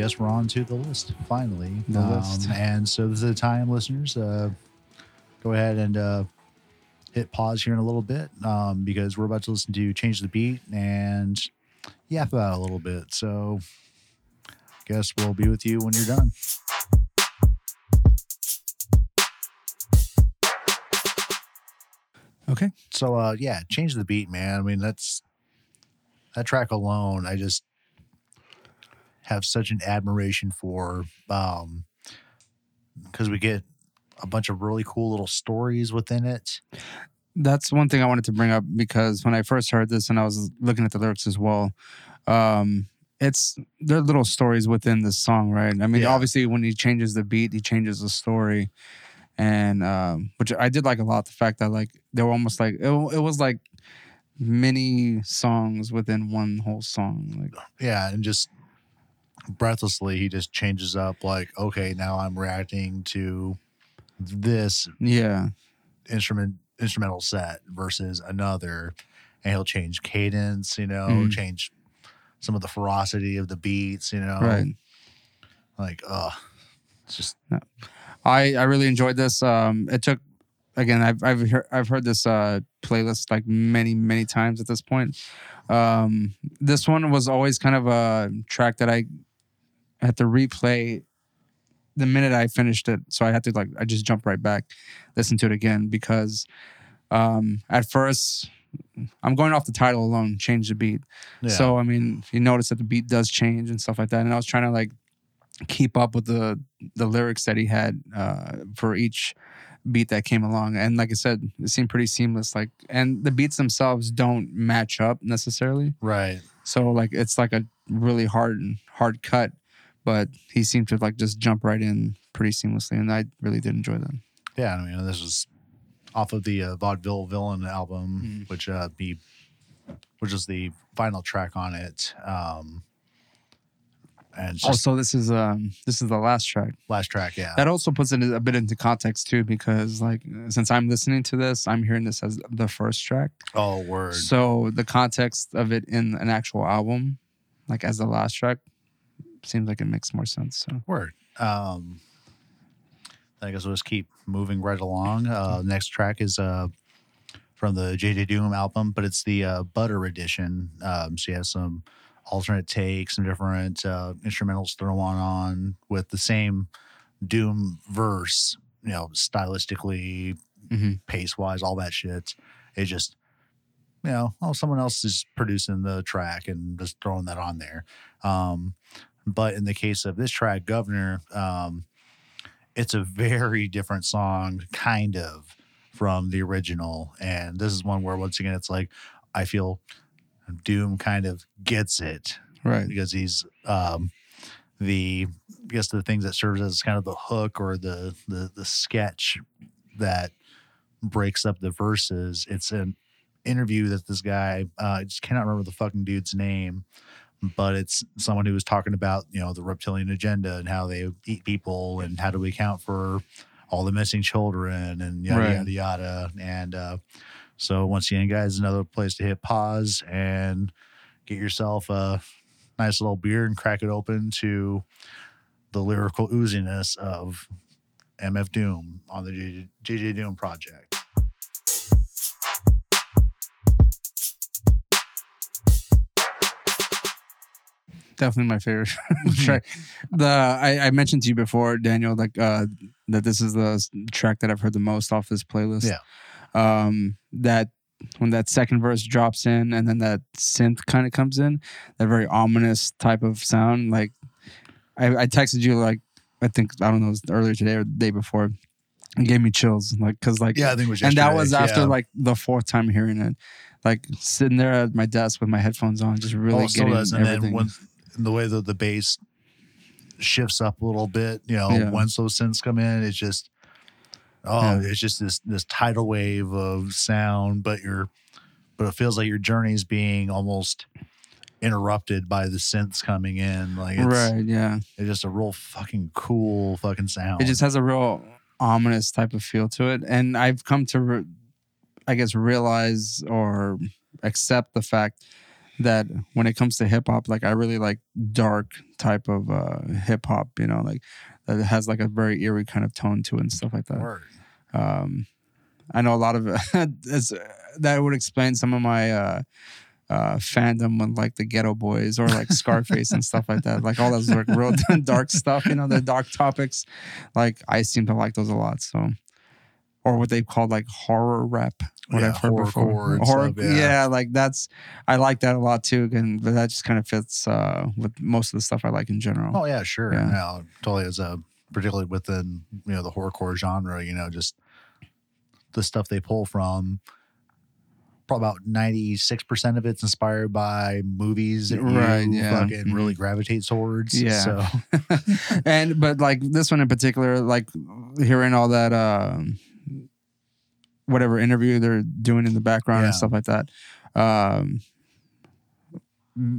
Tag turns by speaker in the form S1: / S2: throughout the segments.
S1: guess we're on to the list finally.
S2: The list.
S1: And so this is the time, listeners. Uh, go ahead and uh, hit pause here in a little bit um, because we're about to listen to Change the Beat and yap about a little bit. So guess we'll be with you when you're done.
S2: Okay.
S1: So uh yeah, change the beat, man. I mean, that's that track alone, I just have such an admiration for um because we get a bunch of really cool little stories within it.
S2: That's one thing I wanted to bring up because when I first heard this and I was looking at the lyrics as well, um, it's there are little stories within this song, right? I mean,
S1: Yeah.
S2: obviously when he changes the beat, he changes the story, and um, which I did like a lot. The fact that like they were almost like it, it was like many songs within one whole song. Like
S1: Yeah, and just breathlessly he just changes up like, okay, now I'm reacting to this
S2: yeah,
S1: instrument instrumental set versus another and he'll change cadence you know
S2: Mhm.
S1: change some of the ferocity of the beats you know
S2: right.
S1: like uh it's just
S2: I I really enjoyed this. Um, it took again. I've I've heard I've heard this uh playlist like many many times at this point. Um, this one was always kind of a track that I had to replay the minute I finished it. So I had to like I just jump right back, listen to it again because um at first I'm going off the title alone, change the beat.
S1: yeah.
S2: So I mean, you notice that the beat does change and stuff like that. And I was trying to like keep up with the the lyrics that he had uh, for each beat that came along. And like I said, it seemed pretty seamless. Like, and the beats themselves don't match up necessarily.
S1: right
S2: So like, it's like a really hard hard cut. But he seemed to like just jump right in pretty seamlessly, and I really did enjoy that.
S1: yeah i mean this is off of the uh, vaudeville villain album
S2: Mhm.
S1: which uh be which is the final track on it um and just
S2: Also, this is um this is the last track.
S1: last track yeah
S2: That also puts it a bit into context too, because like since I'm listening to this, I'm hearing this as the first track.
S1: oh word
S2: So the context of it in an actual album, like as the last track, seems like it makes more sense. So
S1: Word. Um, I guess we'll just keep moving right along. Uh, next track is uh, from the JJ Doom album, but it's the uh, Butter edition. Um, so you have some alternate takes, some different uh, instrumentals thrown on with the same Doom verse, you know, stylistically,
S2: Mhm.
S1: pace wise, all that shit. It just, you know, oh, someone else is producing the track and just throwing that on there. Um, but in the case of this track, Governor, um, it's a very different song, kind of, from the original. And this is one where, once again, it's like, I feel Doom kind of gets it
S2: right,
S1: because he's um, the, I guess, the things that serves as kind of the hook or the, the, the sketch that breaks up the verses. It's an interview that this guy, uh, I just cannot remember the fucking dude's name, but it's someone who was talking about, you know, the reptilian agenda and how they eat people and how do we account for all the missing children and yada,
S2: Right.
S1: yada, yada. And uh, so once again, guys, another place to hit pause and get yourself a nice little beer and crack it open to the lyrical ooziness of MF Doom on the JJ, JJ Doom project.
S2: Definitely my favorite track. The I, I mentioned to you before, Daniel, like uh, that this is the track that I've heard the most off this playlist.
S1: Yeah.
S2: Um, that when that second verse drops in and then that synth kind of comes in, that very ominous type of sound. Like I, I texted you like I think I don't know it was earlier today or the day before. It gave me chills, like because like
S1: Yeah, I think it was
S2: and that was after
S1: yeah.
S2: like the fourth time hearing it, like sitting there at my desk with my headphones on, just really
S1: Oh,
S2: getting
S1: does. And
S2: everything.
S1: then when the way that the bass shifts up a little bit, you know,
S2: Yeah.
S1: once those synths come in, it's just oh,
S2: Yeah.
S1: it's just this this tidal wave of sound, but you're but it feels like your journey is being almost interrupted by the synths coming in. Like it's,
S2: right, yeah.
S1: it's just a real fucking cool fucking sound.
S2: It just has a real ominous type of feel to it, and I've come to, re- I guess, realize or accept the fact that when it comes to hip hop, like I really like dark type of uh, hip hop. You know, like that has like a very eerie kind of tone to it and stuff like that.
S1: Word.
S2: Um, I know a lot of that would explain some of my uh, uh, fandom with like the Geto Boys or like Scarface and stuff like that. Like all those like real dark stuff, you know, the dark topics. Like I seem to like those a lot. So, or what they've called like horror rap. What
S1: Yeah,
S2: I've heard before. Horror,
S1: stuff, yeah.
S2: yeah. like that's I like that a lot too. And that just kind of fits uh, with most of the stuff I like in general.
S1: Oh yeah, sure.
S2: Yeah.
S1: No, totally. As a particularly within you know the horrorcore genre, you know, just the stuff they pull from. Probably about ninety six percent of it's inspired by movies that
S2: Right,
S1: you
S2: yeah.
S1: fucking
S2: Mhm.
S1: really gravitate towards.
S2: Yeah.
S1: So
S2: and but like this one in particular, like hearing all that um whatever interview they're doing in the background
S1: Yeah.
S2: and stuff like that. Um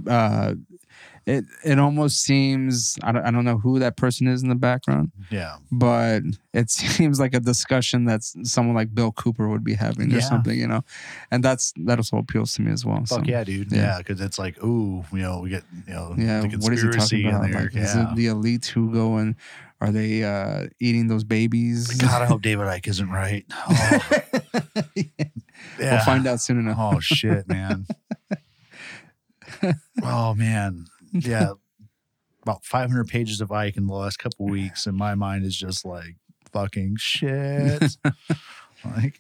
S2: uh it it almost seems I don't, I don't know who that person is in the background,
S1: yeah.
S2: but it seems like a discussion that someone like Bill Cooper would be having or something, you know. And that's that also appeals to me as well.
S1: Fuck
S2: so.
S1: yeah, dude.
S2: yeah.
S1: Yeah, because it's like, ooh, you know, we get you know
S2: Yeah,
S1: the
S2: what is he talking about?
S1: in there.
S2: Like, is it the elite who go and are they uh, eating those babies?
S1: God, I hope David Icke isn't right. Oh,
S2: We'll find out soon enough.
S1: Oh shit, man. oh man. Yeah. About 500 pages of Icke in the last couple weeks, and my mind is just like fucking shit. like,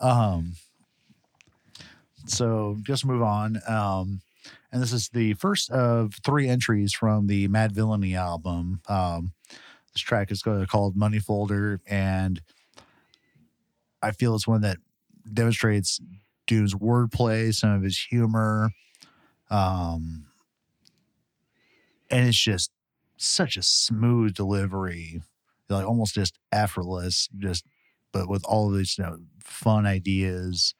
S1: um, so just move on. Um, and this is the first of three entries from the Madvillainy album. Um, this track is called Money Folder, and I feel it's one that demonstrates Doom's wordplay, some of his humor, um, and it's just such a smooth delivery, like almost just effortless, just but with all of these you know, fun ideas.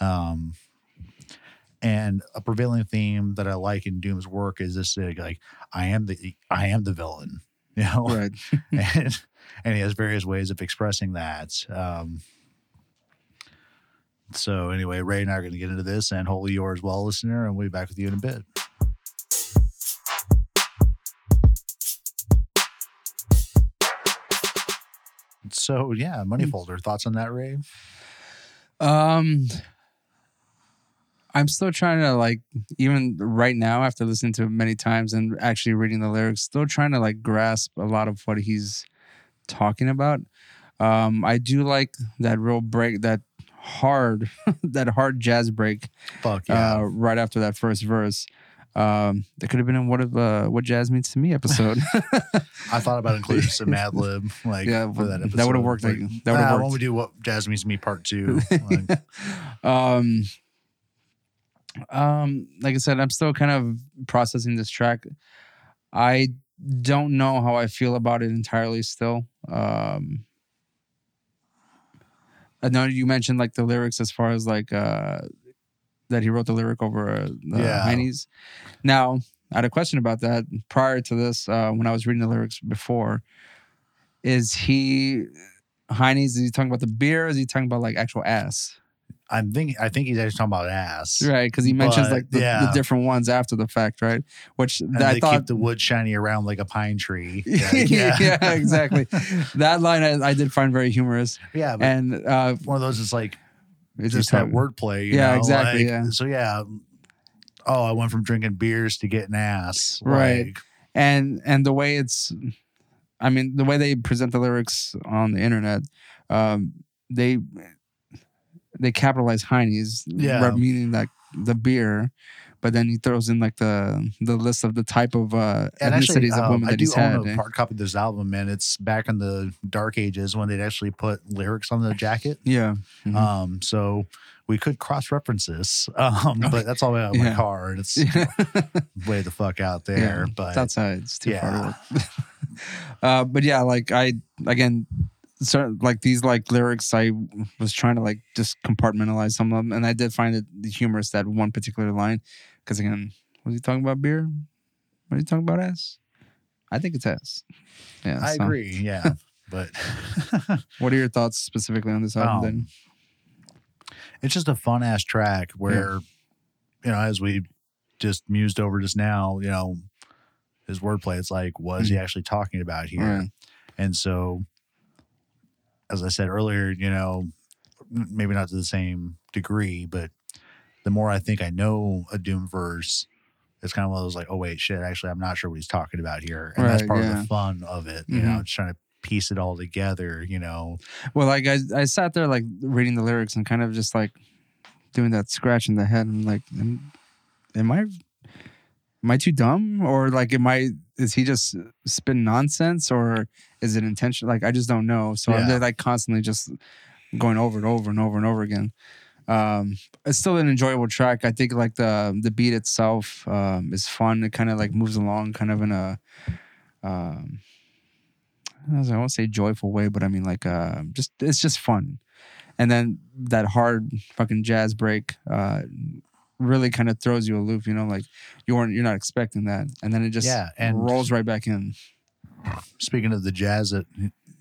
S1: Um, and a prevailing theme that I like in Doom's work is this like, like I am the I am the villain, you know,
S2: Right.
S1: and and he has various ways of expressing that. Um, so anyway, Ray and I are going to get into this, and hopefully you are as well, listener, and we'll be back with you in a bit. So yeah, money folder. Thoughts on that, Ray?
S2: Um, I'm still trying to like, even right now, after listening to it many times and actually reading the lyrics, still trying to like grasp a lot of what he's talking about. Um, I do like that real break, that hard, that hard jazz break
S1: Fuck yeah.
S2: uh, right after that first verse. Um, that could have been in what of uh, what jazz means to me episode.
S1: I thought about including some Madlib, like
S2: Yeah,
S1: for that episode.
S2: that would've worked,
S1: Like,
S2: like, that would've
S1: nah,
S2: worked.
S1: When we do what Jazz means to me part two, like,
S2: um um like i said i'm still kind of processing this track i don't know how i feel about it entirely still um i know you mentioned like the lyrics as far as like uh that he wrote the lyric over uh, the
S1: Yeah.
S2: Heine's. now i had a question about that prior to this uh when i was reading the lyrics before is he Heine's, is he talking about the beer? Or is he talking about like actual ass?
S1: I'm thinking. I think he's actually talking about ass.
S2: Right, because he mentions
S1: But,
S2: like the, the different ones after the fact, right? Which
S1: And
S2: I
S1: they
S2: thought,
S1: keep the wood shiny around like a pine tree.
S2: yeah. exactly. That line I, I did find very humorous,
S1: Yeah, but
S2: and uh,
S1: one of those is like
S2: it's
S1: just that wordplay. you
S2: Yeah,
S1: know,
S2: exactly,
S1: like-
S2: yeah.
S1: So yeah. Oh, I went from drinking beers to getting ass.
S2: Right.
S1: Like,
S2: and and the way it's, I mean, the way they present the lyrics on the internet, um, they they capitalize Heine's,
S1: Yeah.
S2: rep- meaning like the beer. But then he throws in like the the list of the type of uh,
S1: and actually,
S2: ethnicities of
S1: um,
S2: women
S1: I
S2: that
S1: do
S2: he's had.
S1: own
S2: eh?
S1: a hard copy of this album, and it's back in the dark ages when they'd actually put lyrics on the jacket.
S2: Yeah. Mhm.
S1: Um, so we could cross reference this, um, but that's all in my
S2: Yeah.
S1: car, and it's way the fuck out there.
S2: Yeah,
S1: but
S2: it's outside. It's too far to
S1: yeah.
S2: work. uh, but yeah, like I again, certain like these like lyrics, I was trying to like just compartmentalize some of them, and I did find it humorous that one particular line, because again, was he talking about beer? Was he talking about ass? I think it's ass. Yeah,
S1: I
S2: so
S1: agree. Yeah, but
S2: What are your thoughts specifically on this album?
S1: Um,
S2: then?
S1: it's just a fun ass track where, you know, as we just mused over just now, you know, his wordplay, it's like, what is he actually talking about here? And so, as I said earlier, you know, maybe not to the same degree, but the more I think I know a Doom verse, it's kind of one of those like, oh wait, shit, actually, I'm not sure what he's talking about here, and that's
S2: Right,
S1: part of the fun of it. You know, mm-hmm. just trying to piece it all together. You know,
S2: Well, like I, I sat there like reading the lyrics and kind of just like doing that scratch in the head and like, am, am I, am I too dumb or like, am I, is he just spitting nonsense or is it intentional? Like, I just don't know. So I'm like constantly just going over and over and over and over again. Um, it's still an enjoyable track. I think like the the beat itself um, is fun. It kind of like moves along, kind of in a um, I won't say joyful way, but I mean like uh, just it's just fun. And then that hard fucking jazz break uh, really kind of throws you a loop. You know, like you weren't you're not expecting that, and then it just
S1: Yeah, and-
S2: rolls right back in.
S1: speaking of the jazz that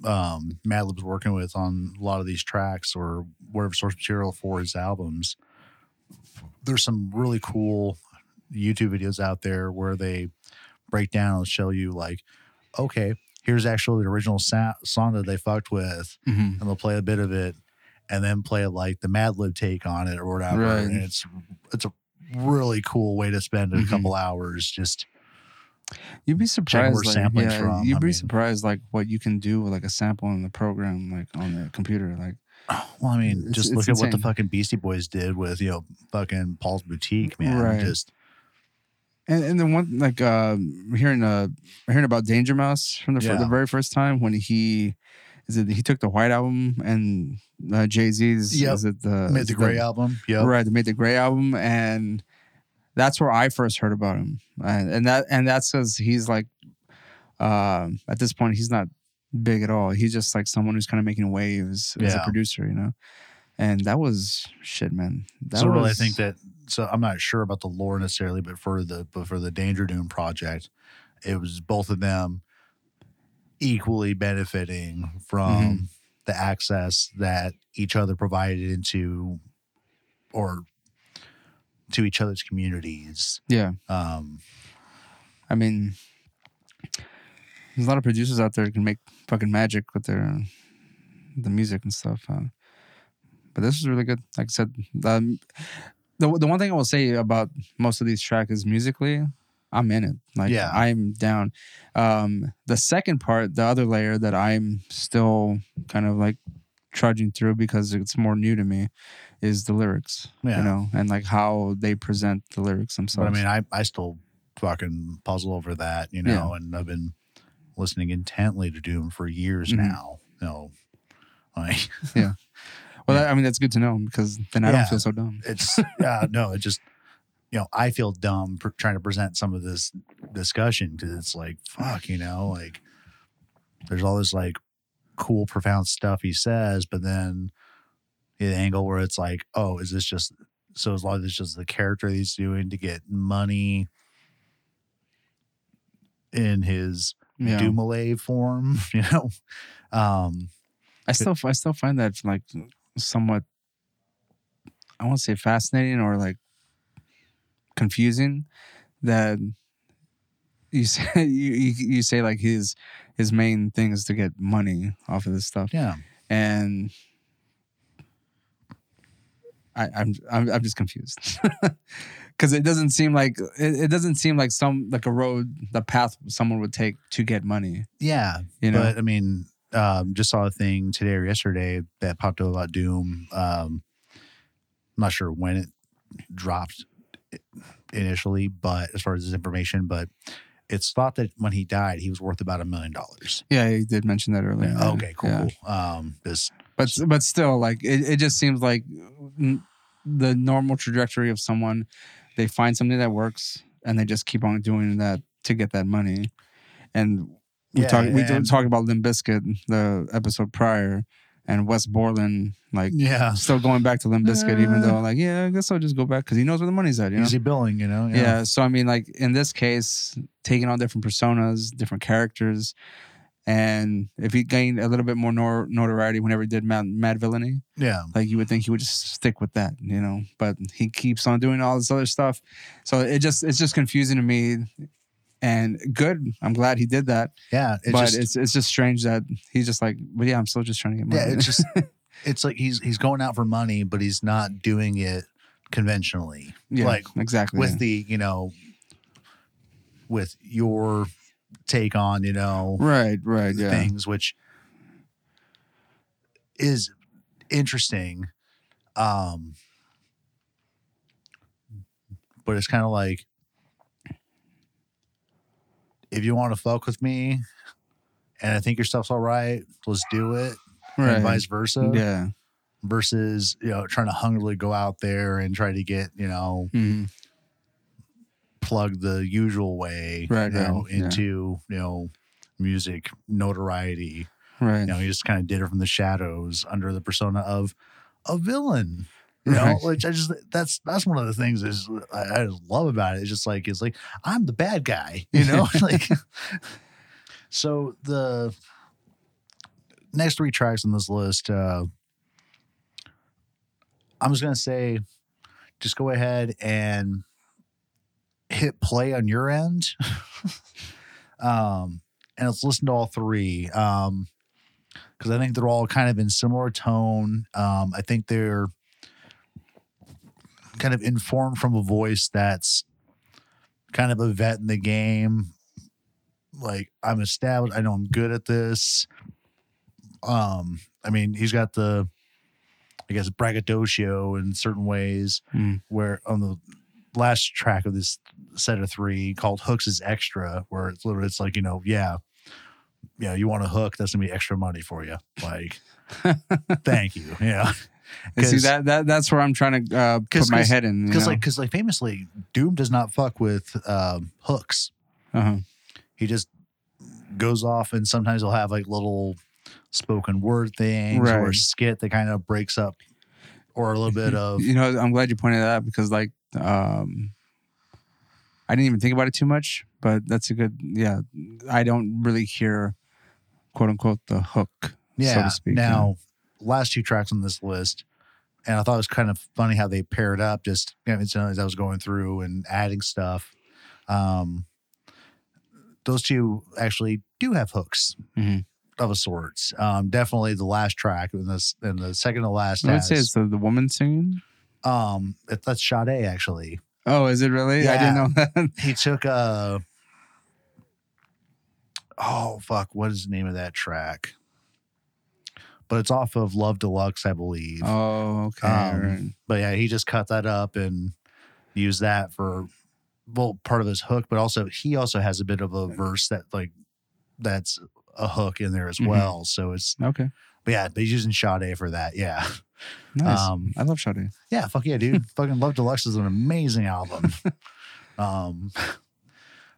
S1: um, Madlib's working with on a lot of these tracks or whatever source material for his albums, there's some really cool YouTube videos out there where they break down and show you like, okay, here's actually the original sa- song that they fucked with,
S2: Mm-hmm.
S1: and they'll play a bit of it, and then play like the Madlib take on it or whatever,
S2: Right.
S1: and it's it's a really cool way to spend a
S2: Mhm.
S1: couple hours just
S2: You'd be surprised.
S1: where
S2: like, yeah,
S1: from,
S2: You'd
S1: I
S2: be
S1: mean-
S2: surprised like what you can do with like a sample in the program, like on the computer. Like
S1: Well, I mean, just look at what the fucking Beastie Boys did with you know fucking Paul's Boutique, man.
S2: Right.
S1: Just
S2: And and then one like um hearing uh hearing about Danger Mouse from the
S1: Yeah.
S2: the very first time when he is it he took the White album and uh, Jay Z's
S1: Yep.
S2: is it the
S1: made the Gray album. Yeah,
S2: right they made the Gray album and that's where I first heard about him and and that and that's because he's like um at this point he's not big at all he's just like someone who's kind of making waves as a producer you know and that was shit man that
S1: so really, I think that. So I'm not sure about the lore necessarily, but for the but for the Danger Doom project, it was both of them equally benefiting from
S2: Mm-hmm.
S1: the access that each other provided into or to each other's communities.
S2: yeah
S1: Um,
S2: I mean, there's a lot of producers out there who can make fucking magic with their the music and stuff. Uh, but this is really good. Like I said, um, the the one thing I will say about most of these tracks is musically, I'm in it. Like
S1: Yeah.
S2: I'm down. Um, the second part, the other layer that I'm still kind of like trudging through because it's more new to me, is the lyrics.
S1: Yeah.
S2: You know, and like how they present the lyrics themselves.
S1: But I mean, I, I still fucking puzzle over that, you know, and I've been listening intently to Doom for years
S2: Mhm.
S1: now. You know, like Yeah.
S2: Well, that, I mean, that's good to know because then I
S1: Yeah.
S2: don't feel so dumb.
S1: it's, yeah, no, it just, you know, I feel dumb for trying to present some of this discussion because it's like, fuck, you know, like there's all this like cool, profound stuff he says, but then the angle where it's like, oh, is this just, so as long as it's just the character he's doing to get money in his
S2: Yeah,
S1: Dumoulin form, you know. Um,
S2: I still, I still find that like somewhat, I won't say fascinating or like confusing that you say you, you you say like his his main thing is to get money off of this stuff
S1: yeah,
S2: and I, I'm I'm I'm just confused because it doesn't seem like it, it doesn't seem like some like a road the path someone would take to get money
S1: yeah.
S2: you know
S1: But I mean, um, just saw a thing today or yesterday that popped up about Doom. Um, I'm not sure when it dropped initially, but as far as this information, but it's thought that when he died, he was worth about a million dollars.
S2: yeah he did mention that earlier yeah.
S1: Okay, cool.
S2: Yeah.
S1: cool. Um, this
S2: but but still like it, it just seems like n- the normal trajectory of someone they find something that works and they just keep on doing that to get that money and we
S1: Yeah,
S2: talk we talked about Limp Bizkit the episode prior and Wes Borland like
S1: yeah,
S2: still going back to Limp Bizkit even
S1: Uh.
S2: though like yeah I guess I'll just go back because he knows where the money's at you know
S1: easy billing, you know.
S2: yeah. so I mean like in this case taking on different personas different characters And if he gained a little bit more nor- notoriety whenever he did Mad, Madvillainy,
S1: Yeah.
S2: like you would think he would just stick with that, you know. But he keeps on doing all this other stuff, so it just it's just confusing to me. And good, I'm glad he did that.
S1: Yeah. It's
S2: but
S1: just,
S2: it's it's just strange that he's just like, but yeah, I'm still just trying to get money.
S1: yeah, it's just it's like he's he's going out for money, but he's not doing it conventionally.
S2: yeah,
S1: like,
S2: exactly.
S1: with
S2: yeah.
S1: the, you know, with your take on, you know,
S2: right, right, yeah,
S1: things, which is interesting. Um, but it's kind of like if you want to fuck with me and I think your stuff's all right, let's do it.
S2: right,
S1: And vice versa.
S2: yeah,
S1: Versus, you know, trying to hungrily go out there and try to get, you know,
S2: Mhm.
S1: plug the usual way,
S2: Right,
S1: you know,
S2: right, yeah.
S1: into, you know, music notoriety.
S2: right,
S1: you know, he just kind of did it from the shadows under the persona of a villain. You know,
S2: Right.
S1: which I just that's that's one of the things is I, I just love about it. It's just like it's like I'm the bad guy, you know, like. So the next three tracks on this list, uh, I'm just gonna say, just go ahead and hit play on your end, um, and let's listen to all three. Um, because I think they're all kind of in similar tone. Um, I think they're kind of informed from a voice that's kind of a vet in the game. Like I'm established, I know I'm good at this. Um, I mean, he's got the, I guess, braggadocio in certain ways.
S2: Mm.
S1: Where on the last track of this set of three called "Hooks is Extra," where it's literally it's like you know, yeah, yeah, you want a hook, that's gonna be extra money for you. Like, thank you. Yeah.
S2: And see that that that's where I'm trying to uh, put my head in.
S1: Because like, because like, famously, Doom does not fuck with um, hooks.
S2: uh-huh.
S1: He just goes off, and sometimes he'll have like little spoken word things or a skit that kind of breaks up, or a little bit of
S2: you know, I'm glad you pointed that out because like um I didn't even think about it too much, but that's a good yeah. I don't really hear quote unquote the hook,
S1: yeah.
S2: so to speak. yeah.
S1: now, last two tracks on this list, and I thought it was kind of funny how they paired up. Just you know, as I was going through and adding stuff. Um, those two actually do have hooks
S2: Mhm.
S1: of a sorts. Um, definitely the last track and this and the second to last.
S2: I would say it's the, the woman singing.
S1: um, it, that's Sade actually.
S2: Oh, is it really? I didn't know that.
S1: He took a. Oh fuck! What is the name of that track? But it's off of Love Deluxe, I believe.
S2: oh, okay.
S1: Um,
S2: right.
S1: But yeah, he just cut that up and used that for well part of his hook, but also he also has a bit of a verse that like that's a hook in there as
S2: Mhm.
S1: well. So it's
S2: Okay.
S1: but yeah, but he's using Sade for that. Yeah.
S2: Nice.
S1: Um,
S2: I love Sade.
S1: Yeah, fuck yeah, dude. Fucking Love Deluxe is an amazing album. um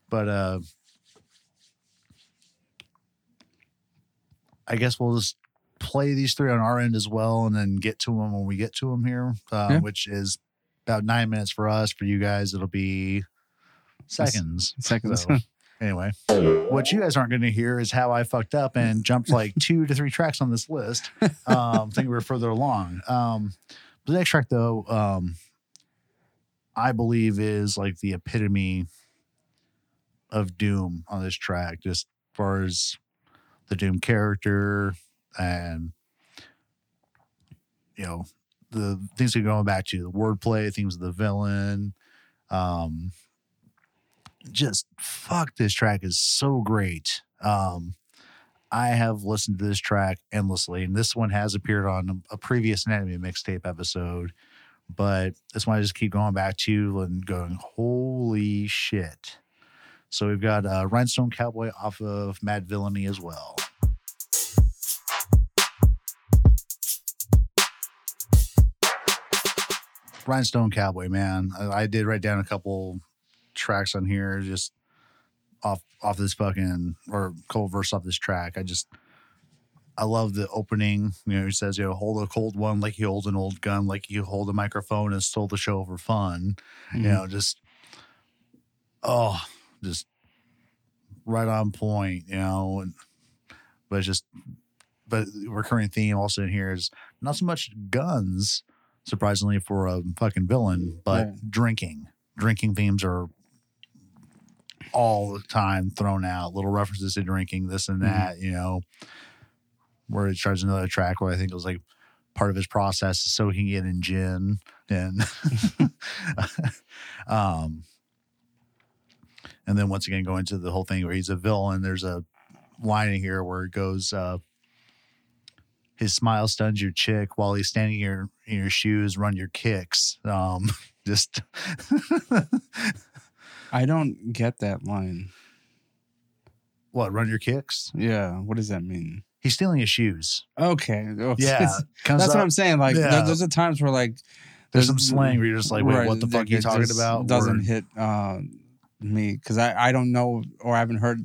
S1: but uh I guess we'll just play these three on our end as well and then get to them when we get to them here, uh,
S2: Yeah.
S1: which is about nine minutes for us. For you guys, it'll be seconds.
S2: Seconds.
S1: So, anyway, what you guys aren't going to hear is how I fucked up and jumped like two to three tracks on this list. Um, thinking we are further along. Um, the next track, though, um, I believe is like the epitome of Doom on this track, just as far as the Doom character and you know the things we're going back to the wordplay, things of the villain. Um, just fuck, this track is so great. Um, I have listened to this track endlessly, and this one has appeared on a previous Anatomy mixtape episode. But this one I just keep going back to and going, holy shit. So we've got uh, Rhinestone Cowboy off of Madvillainy as well. Rhinestone Cowboy, man. I, I did write down a couple tracks on here just off off this fucking or cold verse off this track. I just I love the opening. You know, he says, you know, hold a cold one like you hold an old gun, like you hold a microphone and stole the show for fun.
S2: Mhm.
S1: You know, just oh, just right on point, you know. And but just but the recurring theme also in here is not so much guns, surprisingly for a fucking villain, but
S2: Right.
S1: drinking. Drinking themes are all the time thrown out. Little references to drinking, this and
S2: Mhm.
S1: that. You know, where he starts another track where I think it was like part of his process is soaking it in gin and um and then once again going to the whole thing where he's a villain there's a line in here where it goes uh his smile stuns your chick while he's standing in your in your shoes run your kicks um just
S2: I don't get that line.
S1: what run your kicks
S2: Yeah, what does that mean?
S1: he's stealing his shoes
S2: Okay, okay.
S1: yeah
S2: that's
S1: up,
S2: what I'm saying. Like, there-
S1: Yeah.
S2: there's a times where like
S1: there's some slang where you're just like wait
S2: Right,
S1: what the fuck are you talking about
S2: Doesn't
S1: Or-
S2: hit uh, me because I I don't know or I haven't heard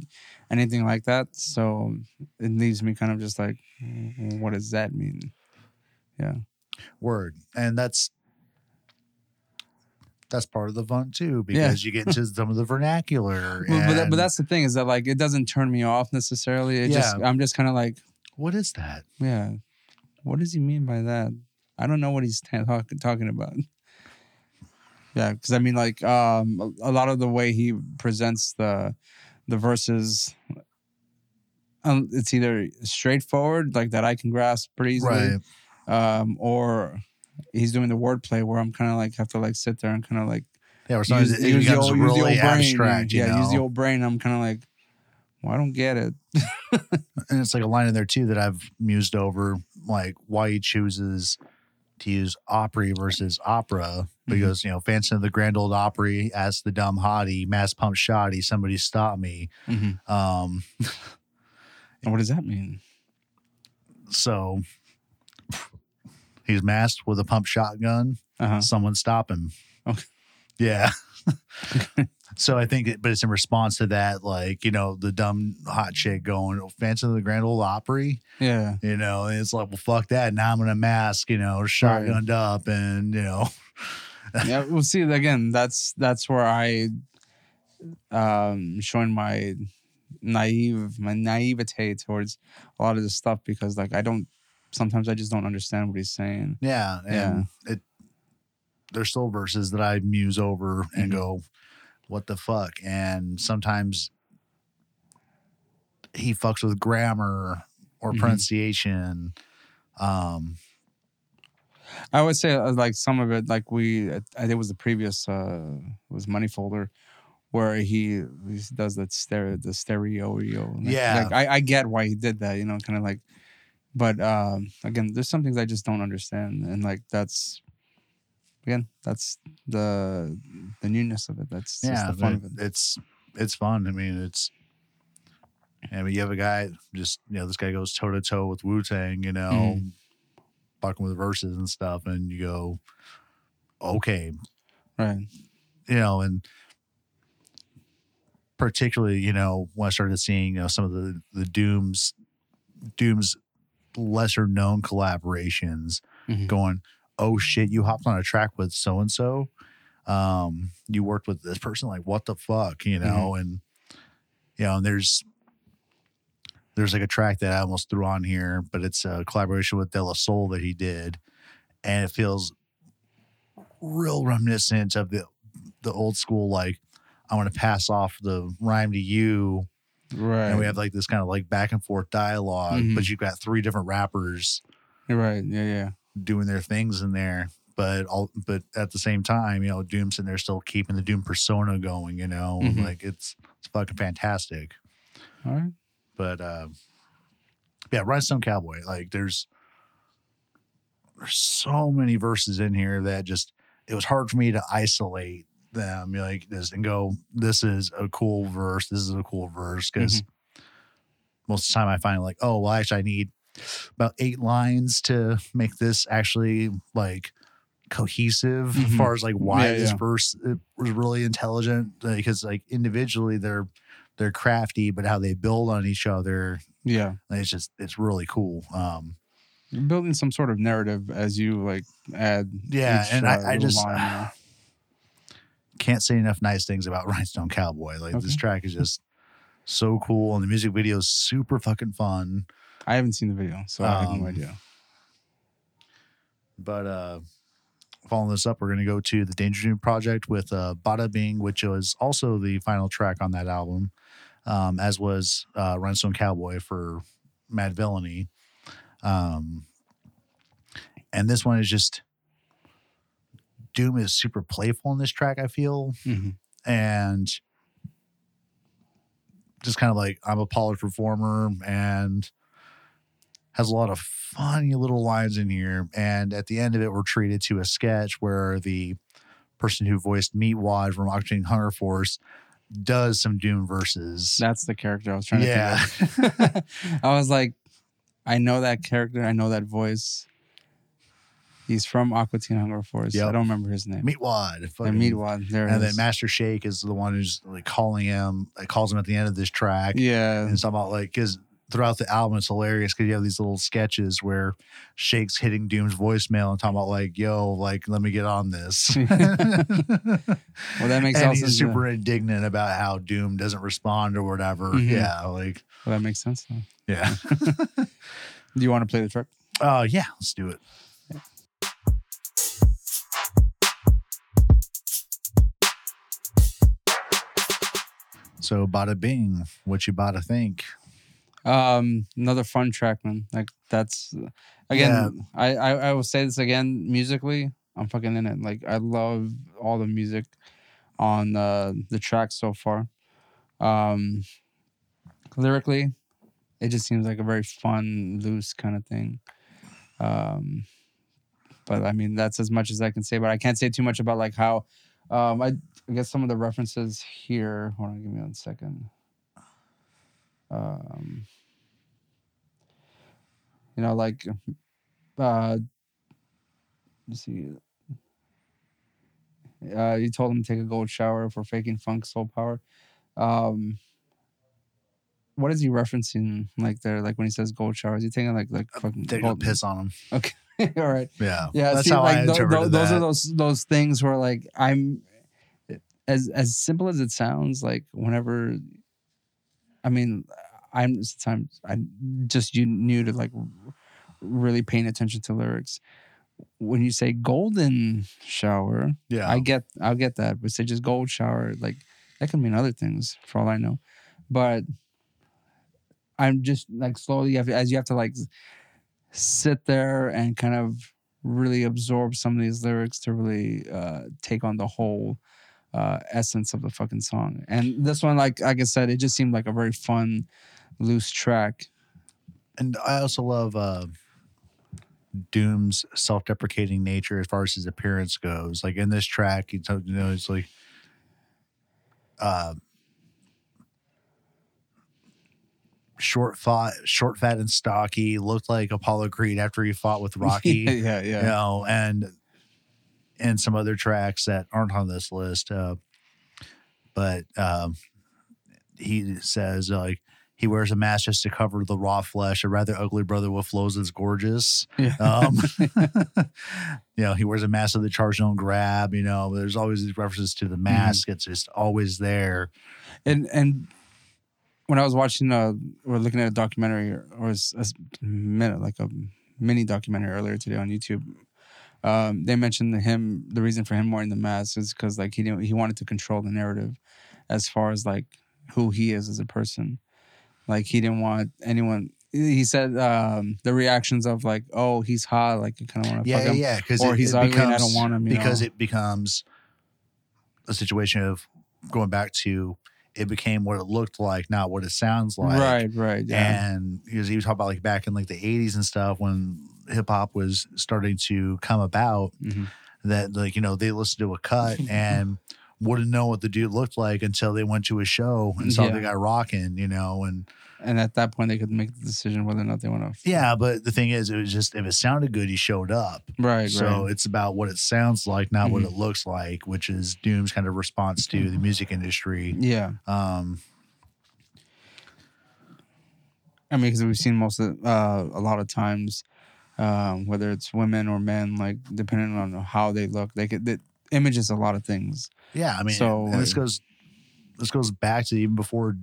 S2: anything like that. So it leaves me kind of just like, "Mm, what does that mean? Yeah.
S1: Word and that's that's part of the fun too
S2: Yeah.
S1: because you get into some of the vernacular
S2: Well, but, that, but that's the thing is that like it doesn't turn me off necessarily. It just
S1: Yeah.
S2: I'm just kind of like,
S1: what is that
S2: yeah, what does he mean by that? I don't know what he's ta- talk, talking about. Yeah, because I mean, like um, a lot of the way he presents the the verses, um, it's either straightforward, like that I can grasp pretty easily,
S1: right
S2: um, or he's doing the wordplay where I'm kind of like have to like sit there and kind of like
S1: yeah or sometimes
S2: use,
S1: it
S2: use the old, use the old brain.
S1: abstract you
S2: yeah,
S1: know
S2: use the old brain. I'm kind of like, well, I don't get it.
S1: and it's like a line in there too that I've mused over, like why he chooses to use Opry versus opera because you know, fancy of the Grand Old Opry as the dumb hottie, mass pump shoddy, somebody stop me.
S2: Mhm.
S1: Um,
S2: And what does that mean?
S1: so he's masked with a pump shotgun.
S2: Uh huh.
S1: Someone stop him.
S2: Okay.
S1: Yeah. so I think, it, but it's in response to that, like you know, the dumb hot chick going, "Oh, "Fancy of the Grand Old Opry."
S2: Yeah.
S1: You know, it's like, well, fuck that. Now I'm gonna mask, you know, shotgunned up, and you know,
S2: yeah. we'll see, again, that's that's where I um showing my naive my naivete towards a lot of this stuff because like I don't sometimes I just don't understand what he's saying.
S1: yeah, and it. There's still verses that I muse over and
S2: Mhm.
S1: go, "What the fuck?" And sometimes he fucks with grammar or
S2: Mhm.
S1: pronunciation. Um,
S2: I would say uh, like some of it, like we, I think it was the previous uh was Money Folder, where he, he does that stereo, the stereo.
S1: Yeah.
S2: like I, I get why he did that, you know, kind of like, but um again, there's some things I just don't understand, and like that's, again, that's the the newness of it. That's just
S1: yeah,
S2: the fun of it.
S1: it's it's fun. I mean, it's. I mean, you have a guy just you know this guy goes toe to toe with Wu Tang, you know,
S2: Mhm.
S1: Fucking with verses and stuff, and you go, okay,
S2: Right.
S1: you know, and particularly, you know, when I started seeing, you know, some of the the Dooms, Dooms lesser known collaborations,
S2: Mhm.
S1: going, oh shit, you hopped on a track with so and so, um, you worked with this person, like what the fuck, you know, and you know, and there's there's like a track that I almost threw on here, but it's a collaboration with De La Soul that he did, and it feels real reminiscent of the the old school like I want to pass off the rhyme to you,
S2: Right.
S1: and we have like this kind of like back and forth dialog
S2: Mhm.
S1: but you've got three different rappers
S2: right. Yeah. Yeah.
S1: doing their things in there. But all, but at the same time, you know, Doom's in there still keeping the Doom persona going. You know,
S2: Mhm.
S1: like it's it's fucking fantastic.
S2: All right.
S1: But uh, yeah, Rhinestone Cowboy. Like there's there's so many verses in here that just it was hard for me to isolate them. Like this and go, this is a cool verse. This is a cool verse because most of the time I find like, oh, well, actually, I need about eight lines to make this actually like cohesive as
S2: Mhm.
S1: far as like why
S2: Yeah,
S1: this
S2: yeah.
S1: verse was really intelligent because like individually they're they're crafty but how they build on each other
S2: Yeah.
S1: it's just it's really cool um
S2: You're building some sort of narrative as you like add.
S1: Yeah,
S2: each,
S1: and I-
S2: uh,
S1: I
S2: little
S1: just- can't say enough nice things about Rhinestone Cowboy like this track is just so cool, and the music video is super fucking fun.
S2: I haven't seen the video, so I have
S1: Um,
S2: no idea.
S1: But uh following this up, we're gonna go to the Danger Doom project with uh Bada Bing, which was also the final track on that album, um, as was uh Rhinestone Cowboy for Madvillainy. Um and this one is just Doom is super playful in this track, I feel.
S2: hmm
S1: and just kind of like I'm a polished performer and has a lot of funny little lines in here. And at the end of it, we're treated to a sketch where the person who voiced Meatwad from Aqua Teen Hunger Force does some Doom verses.
S2: That's the character I was trying to
S1: Yeah.
S2: I was like, I know that character. I know that voice. He's from Aqua Teen Hunger Force. I don't remember his name.
S1: Meatwad.
S2: Yeah,
S1: fucking-
S2: Meatwad. There
S1: And then. Master Shake is the one who's like calling him, like calls him at the end of this track.
S2: yeah.
S1: and it's about like because throughout the album it's hilarious because you have these little sketches where Shake's hitting Doom's voicemail and talking about like, "Yo, like, let me get on this."
S2: Well, that makes
S1: and he's super indignant about how Doom doesn't respond or whatever.
S2: Mhm.
S1: Yeah, like,
S2: Well, that makes sense. Though.
S1: yeah.
S2: Do you want to play the track?
S1: Oh yeah, let's do it. So, bada bing, what you bada think?
S2: Um, another fun track, man. Like that's again. I, I I will say this again. Musically, I'm fucking in it. Like I love all the music on uh, the track so far. Um, lyrically, it just seems like a very fun, loose kind of thing. Um, but I mean, that's as much as I can say. But I can't say too much about like how. Um, I, I guess some of the references here. Hold on, give me one second. Um, you know, like, uh, let's see. Uh, you told him to take a gold shower for faking funk soul power. Um, what is he referencing? Like there, like when he says gold shower, is he taking like like fucking
S1: Taking a
S2: gold?
S1: piss on him. Okay.
S2: All right.
S1: Yeah,
S2: Yeah,
S1: that's
S2: see,
S1: how
S2: like,
S1: I
S2: tho-
S1: interpreted
S2: tho- those
S1: that.
S2: are those those things where like I'm as as simple as it sounds. Like whenever, I mean, I'm sometimes I'm just you new to like really paying attention to lyrics. When you say golden shower,
S1: yeah,
S2: I get I'll get that, but say just gold shower, like that can mean other things for all I know. But I'm just like slowly you have to- as you have to like sit there and kind of really absorb some of these lyrics to really uh, take on the whole uh, essence of the fucking song. And this one, like like I said, it just seemed like a very fun, loose track.
S1: and I also love uh, Doom's self-deprecating nature as far as his appearance goes. Like in this track, you know, you know it's like, uh, short fought, short, fat, and stocky. Looked like Apollo Creed after he fought with Rocky.
S2: yeah, yeah.
S1: you know, and and some other tracks that aren't on this list. Uh, but um, he says uh, like he wears a mask just to cover the raw flesh. A rather ugly brother with flows is gorgeous.
S2: Yeah.
S1: Um, you know, he wears a mask of the charge don't grab. You know, there's always these references to the mask. It's just always there.
S2: and and when I was watching uh or looking at a documentary or, or a s- minute like a mini documentary earlier today on YouTube, um, they mentioned him the reason for him wearing the mask is because like he didn't he wanted to control the narrative as far as like who he is as a person. Like he didn't want anyone. He said um, the reactions of like, oh, he's hot, like you kind of want to
S1: Yeah,
S2: fuck
S1: yeah,
S2: him,
S1: yeah. Because
S2: or
S1: it,
S2: he's
S1: it
S2: ugly
S1: becomes,
S2: and I don't want him.
S1: Because
S2: know?
S1: it becomes a situation of going back to it became what it looked like, not what it sounds like.
S2: right, right, yeah,
S1: And he was, he was talking about like back in like the 80s and stuff when hip hop was starting to come about
S2: Mhm.
S1: that like, you know, they listened to a cut and wouldn't know what the dude looked like until they went to a show and saw
S2: Yeah.
S1: the guy rocking, you know, and
S2: and at that point they could make the decision whether or not they want to.
S1: yeah, but the thing is, it was just if it sounded good, he showed up.
S2: right,
S1: So
S2: right.
S1: it's about what it sounds like, not what
S2: Mhm.
S1: it looks like, which is Doom's kind of response to the music industry.
S2: Yeah,
S1: Um,
S2: I mean, because we've seen most of uh, a lot of times, um, whether it's women or men, like depending on how they look, they could the image is a lot of things.
S1: yeah, I mean,
S2: So,
S1: and this goes this goes back to even before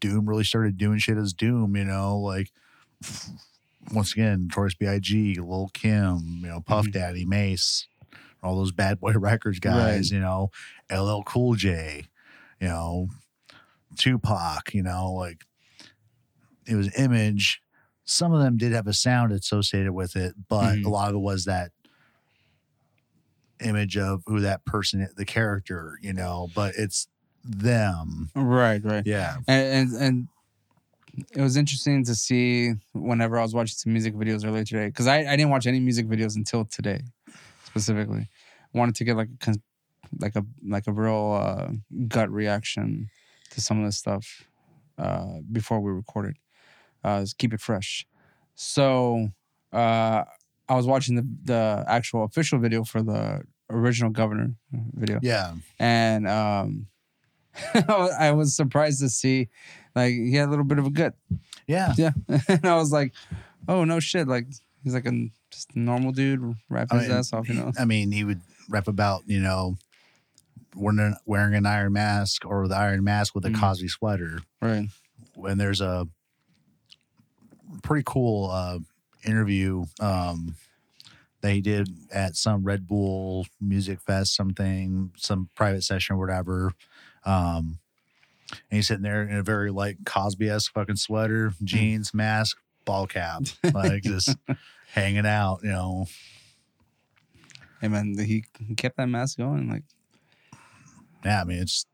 S1: Doom really started doing shit as Doom, you know, like once again, Notorious B.I.G., Lil Kim, you know, Puff
S2: Mhm.
S1: Daddy, Mase, all those Bad Boy Records guys, you know, LL Cool J, you know, Tupac, you know, like it was image. Some of them did have a sound associated with it, but
S2: Mhm.
S1: a lot of it was that image of who that person, the character, you know, but it's them.
S2: Right, right.
S1: Yeah.
S2: and, and and it was interesting to see whenever I was watching some music videos earlier today because I, I didn't watch any music videos until today specifically. I wanted to get like a like a like a real uh, gut reaction to some of this stuff uh, before we recorded. Uh, keep it fresh. So uh, I was watching the the actual official video for the original governor video
S1: Yeah.
S2: and um I was surprised to see like he had a little bit of a gut.
S1: Yeah.
S2: Yeah. and I was like, oh no shit. Like he's like a just a normal dude
S1: I
S2: his
S1: mean,
S2: ass off, you know.
S1: I mean, he would rap about, you know, wearing, wearing an iron mask or the iron mask with a
S2: Mm.
S1: Cosby sweater.
S2: Right.
S1: When there's a pretty cool uh, interview um, that he did at some Red Bull Music Fest, something, some private session or whatever. Um, and he's sitting there in a very like Cosby esque fucking sweater, jeans, mask, ball cap, like just hanging out, you know.
S2: Hey man, he he kept that mask going. Like
S1: yeah, I mean it's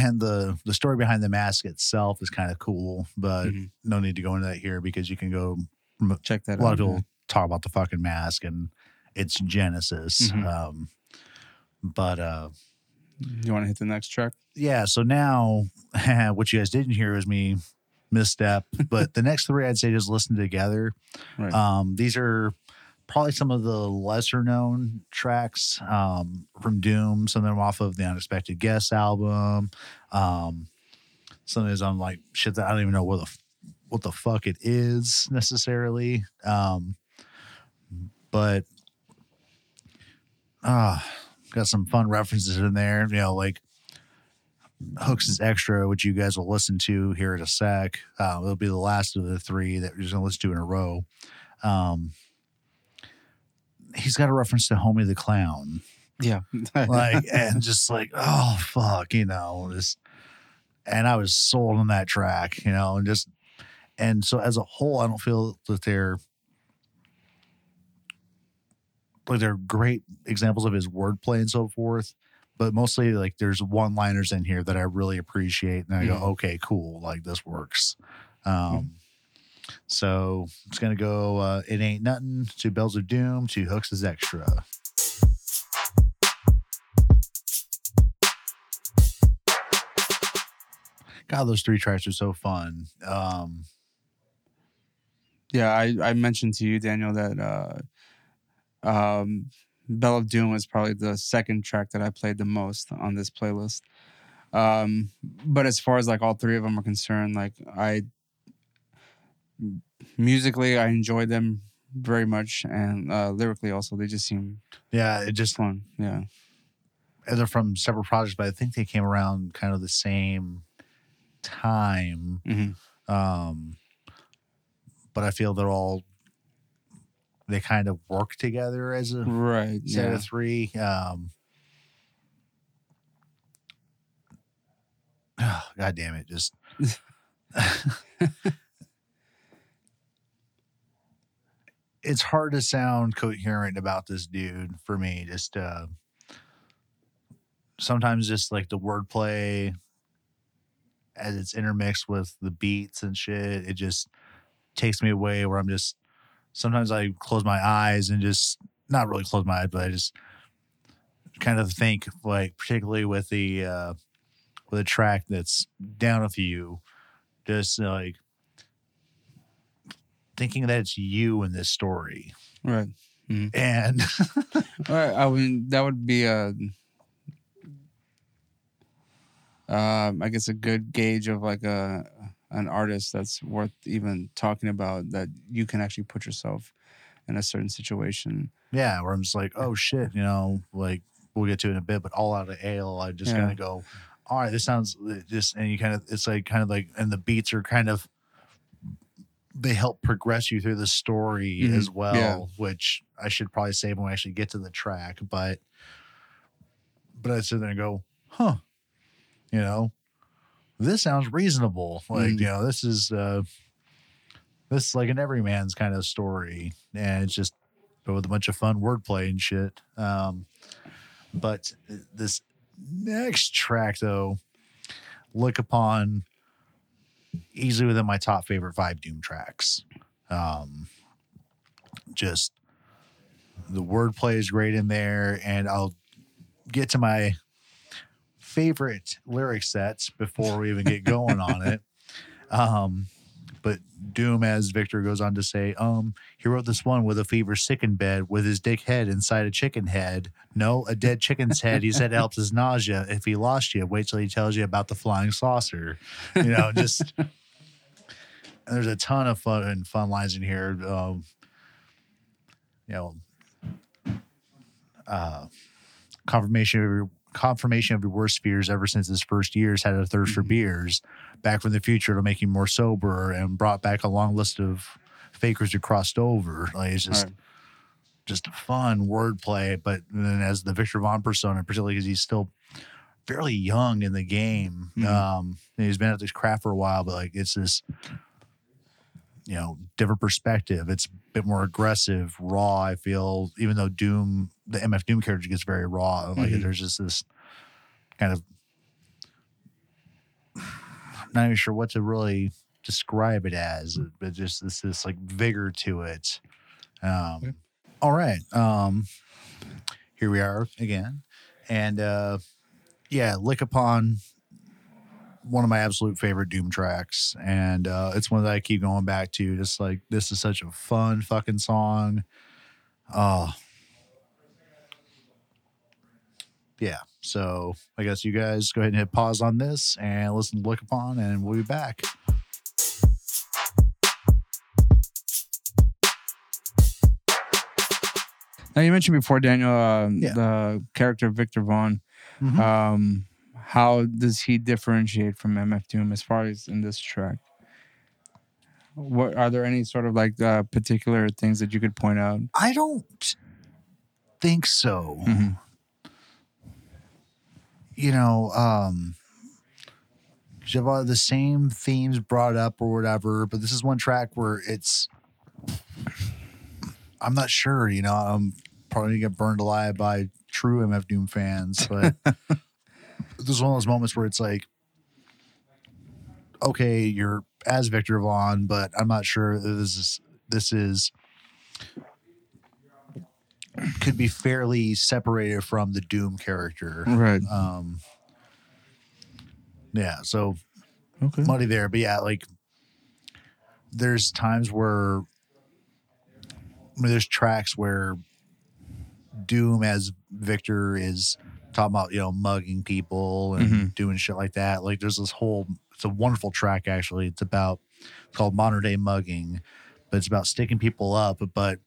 S1: and the the story behind the mask itself is kind of cool, but
S2: Mhm.
S1: no need to go into that here because you can go.
S2: check that
S1: A lot
S2: out.
S1: of people
S2: man.
S1: talk about the fucking mask and its genesis.
S2: Mhm.
S1: Um, but uh,
S2: You want to hit the next track?
S1: yeah, so now what you guys didn't hear was me misstep, but the next three I'd say just listen together.
S2: Right.
S1: Um, these are probably some of the lesser known tracks um, from Doom. Some of them off of the Unexpected Guest album. Um, some of these on like shit that I don't even know what the what the fuck it is necessarily. Um, but ah, got some fun references in there. You know, like Hooks is extra, which you guys will listen to here in a sec. Uh, it'll be the last of the three that we're gonna listen to in a row. Um, he's got a reference to Homie the Clown,
S2: Yeah.
S1: like, and just like, oh fuck, you know, just. And I was sold on that track, you know, and just, and so as a whole, I don't feel that they're like they're great examples of his wordplay and so forth. But mostly, like, there's one liners in here that I really appreciate. And I go,
S2: Mhm.
S1: okay, cool. Like, this works. Um, So it's going to go uh, It Ain't Nothing to Bells of Doom to Hooks is Extra. God, those three tracks are so fun. Um,
S2: Yeah, I, I mentioned to you, Daniel, that uh, um, Bell of Doom was probably the second track that I played the most on this playlist. Um, but as far as like all three of them are concerned, like I musically I enjoyed them very much, and uh, lyrically also they just seem
S1: yeah, it just,
S2: fun. Yeah,
S1: and they're from several projects, but I think they came around kind of the same time.
S2: hmm
S1: Um, but I feel they're all, they kind of work together as a
S2: right.
S1: set
S2: Yeah.
S1: of three. Um, God damn it! Just it's hard to sound coherent about this dude for me. Just uh, sometimes, just like the wordplay as it's intermixed with the beats and shit, it just takes me away. Where I'm just sometimes I close my eyes and just not really close my eyes, but I just kind of think like particularly with the uh with a track that's down a few just like thinking that it's you in this story
S2: Right.
S1: and
S2: All right. I mean, that would be a, um, I guess, a good gauge of like a an artist that's worth even talking about. That you can actually put yourself in a certain situation.
S1: yeah where i'm just like oh shit you know like we'll get to it in a bit but all out of ale i just
S2: Yeah.
S1: kind of go all right, this sounds uh, just, and you kind of, it's like kind of like, and the beats are kind of, they help progress you through the story
S2: Mhm.
S1: as well,
S2: Yeah.
S1: which I should probably say when we actually get to the track, but, but I sit there and go, huh, you know, this sounds reasonable. Like,
S2: Mhm.
S1: you know, this is, uh, this is like an everyman's kind of story, and it's just but with a bunch of fun wordplay and shit. Um, but this next track, though, lick upon easily within my top favorite five Doom tracks. Um, just the wordplay is great in there, and I'll get to my favorite lyric sets before we even get going on it. Um, but Doom, as Victor goes on to say, um, he wrote this one with a fever sick in bed with his dick head inside a chicken head. No, a dead chicken's head. He said helps his nausea. If he lost you, wait till he tells you about the flying saucer. You know, just there's a ton of fun and fun lines in here. Um, you know, uh, confirmation confirmation of your worst fears ever since his first years had a thirst for
S2: Mhm.
S1: beers back from the future to make him more sober and brought back a long list of fakers who crossed over like it's just
S2: Right.
S1: just fun wordplay but then as the Victor Vaughn persona particularly because he's still fairly young in the game
S2: Mhm.
S1: um he's been at this craft for a while but like it's this you know different perspective it's a bit more aggressive raw i feel even though doom the mf doom character gets very raw like
S2: Mhm.
S1: there's just this kind of I'm not even sure what to really describe it as but just this this like vigor to it um
S2: Yeah.
S1: all right um here we are again and uh yeah lick upon one of my absolute favorite doom tracks and uh it's one that i keep going back to just like this is such a fun fucking song oh yeah so i guess you guys go ahead and hit pause on this and listen to lick upon and we'll be back
S2: Now you mentioned before, Daniel, um,
S1: Yeah.
S2: the character Victor Vaughn.
S1: Mhm.
S2: Um, how does he differentiate from MF Doom as far as in this track? What are there any sort of like uh, particular things that you could point out?
S1: i don't think so
S2: Mhm.
S1: you know, um, you have a lot of the same themes brought up or whatever, but this is one track where it's, I'm not sure, you know, I'm probably gonna get burned alive by true MF Doom fans, but this is one of those moments where it's like, okay, you're as Victor Vaughn, but I'm not sure this is, this is, could be fairly separated from the Doom character.
S2: Right.
S1: Um, yeah, so
S2: Okay.
S1: muddy there, but yeah, like there's times where I mean, there's tracks where Doom as Victor is talking about you know mugging people and
S2: Mhm.
S1: doing shit like that. Like there's this whole it's a wonderful track actually. It's about it's called modern day mugging, but it's about sticking people up, but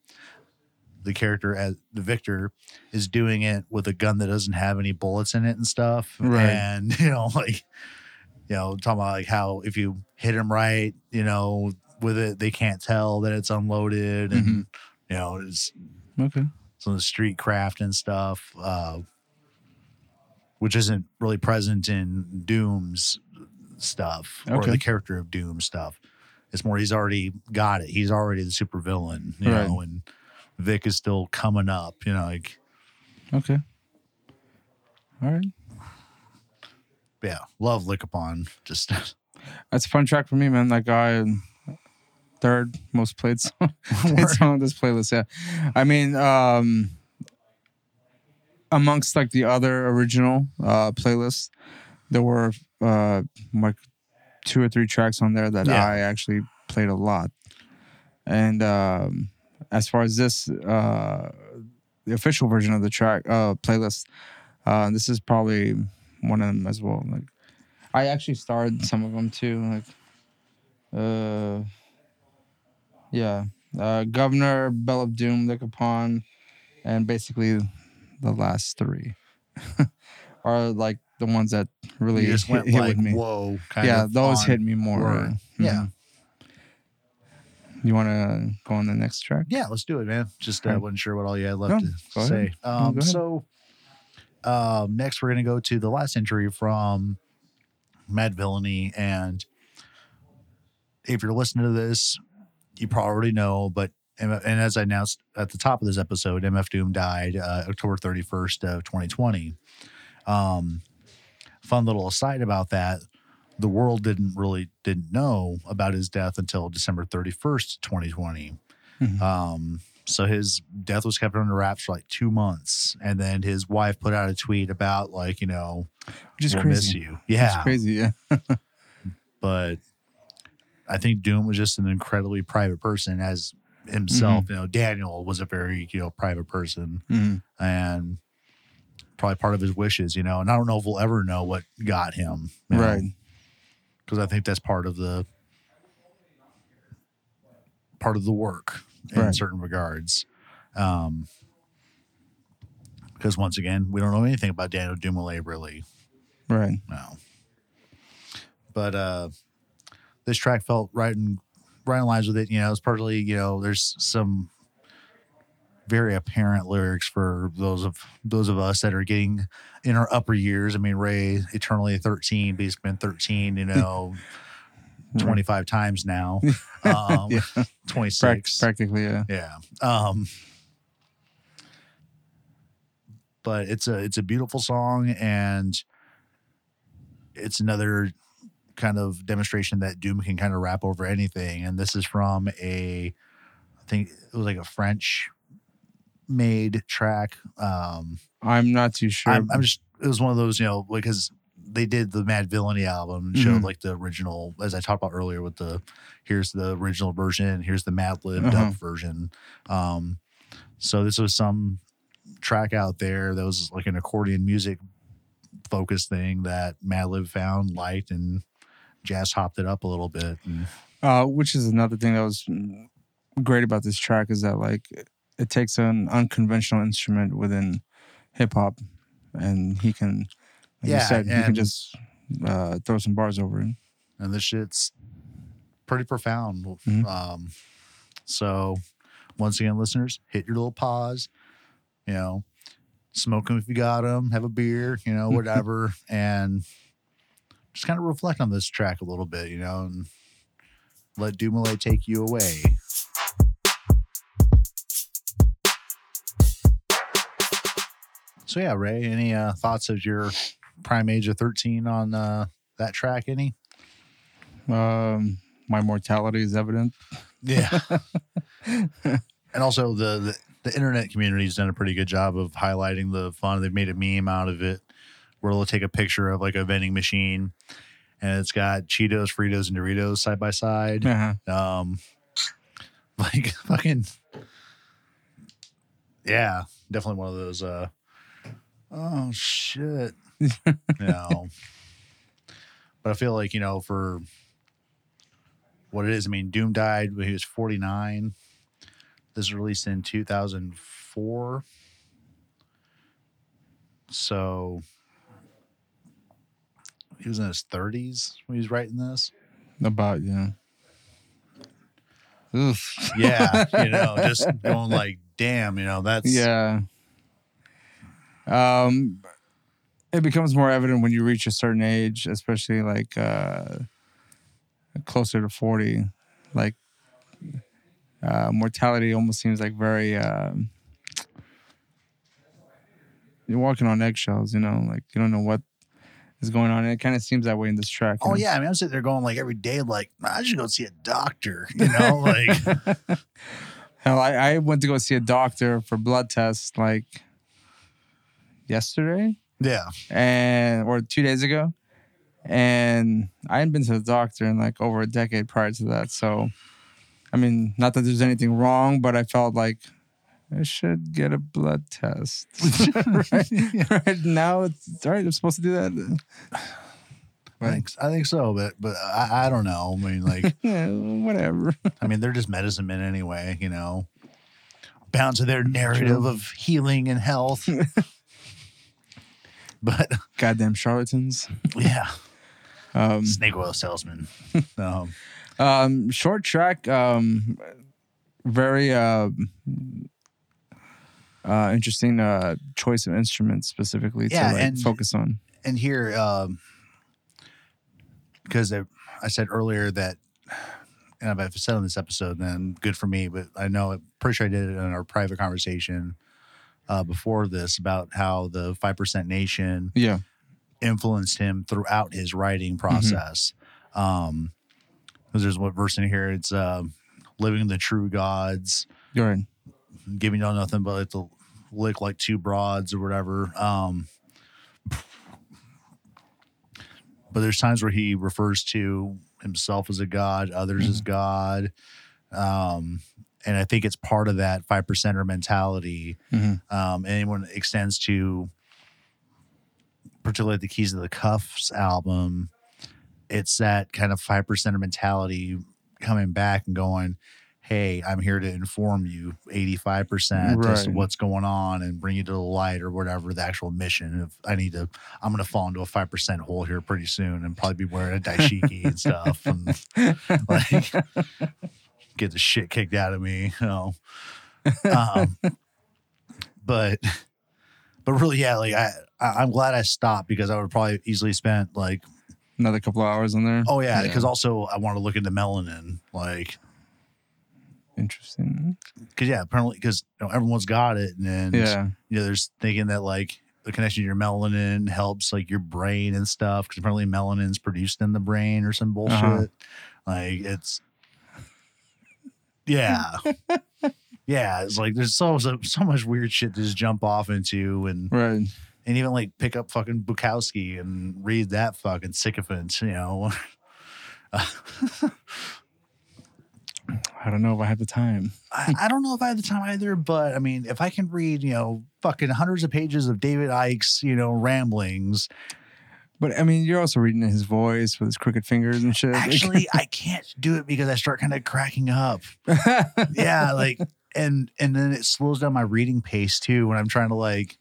S1: the character as the Victor is doing it with a gun that doesn't have any bullets in it and stuff.
S2: Right.
S1: And you know, like you know, talking about like how if you hit him right, you know, with it, they can't tell that it's unloaded, and
S2: Mhm.
S1: you know, it's
S2: Okay.
S1: some of the street craft and stuff, uh, which isn't really present in Doom's stuff or the character of Doom stuff. It's more he's already got it. He's already the supervillain, you
S2: Right.
S1: know, and Vic is still coming up, you know, like
S2: Okay. All right.
S1: yeah, love Lick Upon. Just
S2: That's a fun track for me, man. Like I third most played song, played song on this playlist. Yeah. I mean, um amongst like the other original uh playlists, there were uh like two or three tracks on there that
S1: Yeah.
S2: I actually played a lot. And um as far as this uh the official version of the track uh playlist, uh this is probably one of them as well. Like I actually starred some of them too. Like, uh, yeah, uh, Governor, Bell of Doom, Lick Upon, and basically the last three. are like the ones that really
S1: you just
S2: hit,
S1: went
S2: hit
S1: like
S2: with me.
S1: whoa,
S2: yeah, those hit me more.
S1: word.
S2: Yeah. Mhm. You want to go on the next track?
S1: Yeah, let's do it, man. Just uh,
S2: Okay.
S1: wasn't sure what all you had left
S2: No,
S1: to say. Um, so um, next, we're gonna go to the last entry from Madvillainy, and if you're listening to this, you probably know. But and as I announced at the top of this episode, MF Doom died uh, October 31st of 2020. Um, fun little aside about that. The world didn't really didn't know about his death until December 31st, 2020.
S2: Mhm.
S1: Um, so his death was kept under wraps for like two months, and then his wife put out a tweet about like you know
S2: just
S1: we'll miss you,
S2: It's
S1: yeah.
S2: crazy. Yeah.
S1: But I think Doom was just an incredibly private person, as himself.
S2: Mm-hmm.
S1: You know, Daniel was a very you know private person,
S2: Mhm.
S1: and probably part of his wishes. You know, and I don't know if we'll ever know what got him,
S2: Right.
S1: Because I think that's part of the part of the work in
S2: Right.
S1: certain regards. Um, because once again, we don't know anything about Daniel Dumile really.
S2: Right.
S1: No. But uh this track felt right in right in lines with it. You know, it's partly, you know, there's some very apparent lyrics for those of those of us that are getting in our upper years. I mean, Ray eternally 13, but he's been 13, you know, 25 times now. Um
S2: Yeah.
S1: 26.
S2: Prac- practically. Yeah.
S1: Yeah. Um but it's a it's a beautiful song and it's another kind of demonstration that Doom can kind of rap over anything. And this is from a I think it was like a French made track. Um
S2: I'm not too sure.
S1: I'm, I'm just it was one of those, you know, because they did the Madvillainy album and showed
S2: Mhm.
S1: like the original, as I talked about earlier, with the here's the original version, here's the Madlib
S2: Uh-huh.
S1: dub version. Um, so this was some track out there that was like an accordion music focused thing that Madlib found, liked, and jazz hopped it up a little bit. And
S2: Uh, which is another thing that was great about this track is that like it- takes an unconventional instrument within hip hop, and he can, like
S1: Yeah,
S2: you said, he can just uh, throw some bars over it.
S1: and this shit's pretty profound.
S2: Mhm.
S1: Um, so once again, listeners, hit your little pause, you know, smoke them if you got them, have a beer, you know, whatever, and just kind of reflect on this track a little bit, you know, and let Dumile take you away. So yeah, Ray, any uh, thoughts of your prime age of 13 on uh, that track? Any?
S2: Um, my mortality is evident.
S1: Yeah. and also the, the the internet community's done a pretty good job of highlighting the fun. They've made a meme out of it where they'll take a picture of like a vending machine and it's got Cheetos, Fritos, and Doritos side by side.
S2: Uh-huh.
S1: Um like fucking Yeah, definitely one of those uh oh shit. know. But I feel like, you know, for what it is, I mean, Doom died when he was 49. This was released in 2004. So he was in his 30s when he was writing this.
S2: About yeah. Oof.
S1: Yeah, you know, just going like, damn, you know, that's
S2: Yeah. Um, it becomes more evident when you reach a certain age, especially like uh, closer to forty. Like uh, mortality almost seems like very. Um, you're walking on eggshells, you know, like you don't know what is going on. And it kind of seems that way in this track.
S1: Oh
S2: know?
S1: yeah, I mean, I'm sitting there going like every day, like I should go see a doctor. You know, like
S2: Hell, I, I went to go see a doctor for blood tests like yesterday.
S1: yeah,
S2: and or two days ago, and I hadn't been to the doctor in like over a decade prior to that. So, I mean, not that there's anything wrong, but I felt like I should get a blood test. right, right now, it's all right. I'm supposed to do that.
S1: I think I think so, but but I, I don't know. I mean, like
S2: Yeah, whatever.
S1: I mean, they're just medicine men anyway. You know, bound to their narrative of healing and health. But
S2: Goddamn charlatans.
S1: yeah,
S2: Um,
S1: snake oil salesman. um,
S2: um, short track. Um, very uh, uh, interesting uh, choice of instruments specifically
S1: Yeah,
S2: to like,
S1: and-
S2: focus on.
S1: and here, um, because I, I said earlier that, and if I've said on this episode, then good for me. But I know, I'm pretty sure I did it in our private conversation uh, before this about how the Five Percent Nation
S2: Yeah.
S1: influenced him throughout his writing process. Um, because there's what verse in here. It's uh, living the true gods,
S2: You're right.
S1: Giving y'all nothing but like to lick like two broads or whatever. Um, but there's times where he refers to himself as a god, others as God. Um, and I think it's part of that five percenter mentality.
S2: Mhm.
S1: Um, and when it extends to particularly the Key to the Kuffs album, it's that kind of five percenter mentality coming back and going, Hey, I'm here to inform you 85% as to what's going on and bring you to the light or whatever the actual mission. If I need to, I'm going to fall into a 5% hole here pretty soon and probably be wearing a dashiki and stuff. And like, get the shit kicked out of me. You know? um, but, but really, yeah, like I, I, I'm glad I stopped because I would probably easily spent like,
S2: Another couple hours in there.
S1: oh yeah, because also I want to look into melanin, like,
S2: interesting.
S1: because yeah, apparently because you know, everyone's got it, and then
S2: Yeah.
S1: you know, there's thinking that like the connection to your melanin helps like your brain and stuff because apparently melanin's produced in the brain or some bullshit.
S2: Uh-huh.
S1: Like it's, yeah, yeah. It's like there's so, so so much weird shit to just jump off into and
S2: Right.
S1: and even like pick up fucking Bukowski and read that fucking sycophant, you know.
S2: I don't know if I have the time.
S1: I, I don't know if I have the time either, but I mean, if I can read, you know, fucking hundreds of pages of David Icke's, you know, ramblings,
S2: But I mean, you're also reading his voice with his crooked fingers and shit.
S1: actually, I can't do it because I start kind of cracking up. Yeah, like, and and then it slows down my reading pace too when I'm trying to like,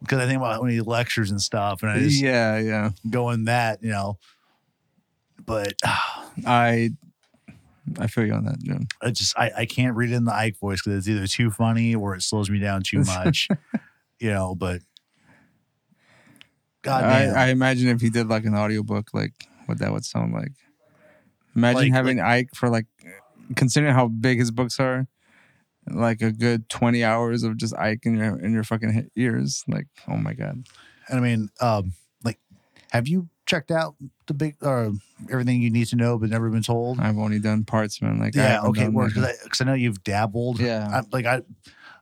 S1: because I think about when he lectures and stuff, and I just
S2: yeah, yeah.
S1: going that, you know. But
S2: I I feel you on that. Yeah.
S1: I just I, I can't read it in the Icke voice because it's either too funny or it slows me down too much, you know. But God
S2: I. I imagine if he did like an audiobook, like what that would sound like. Imagine
S1: Like-
S2: having Icke for like, considering how big his books are, like a good twenty hours of just Icke in your in your fucking ears. Like, oh my god.
S1: And I mean, um, like, have you checked out the big or everything you need to know but never been told?
S2: I've only done parts, man. Like,
S1: yeah, okay, because I know you've dabbled.
S2: Yeah.
S1: I, like I, am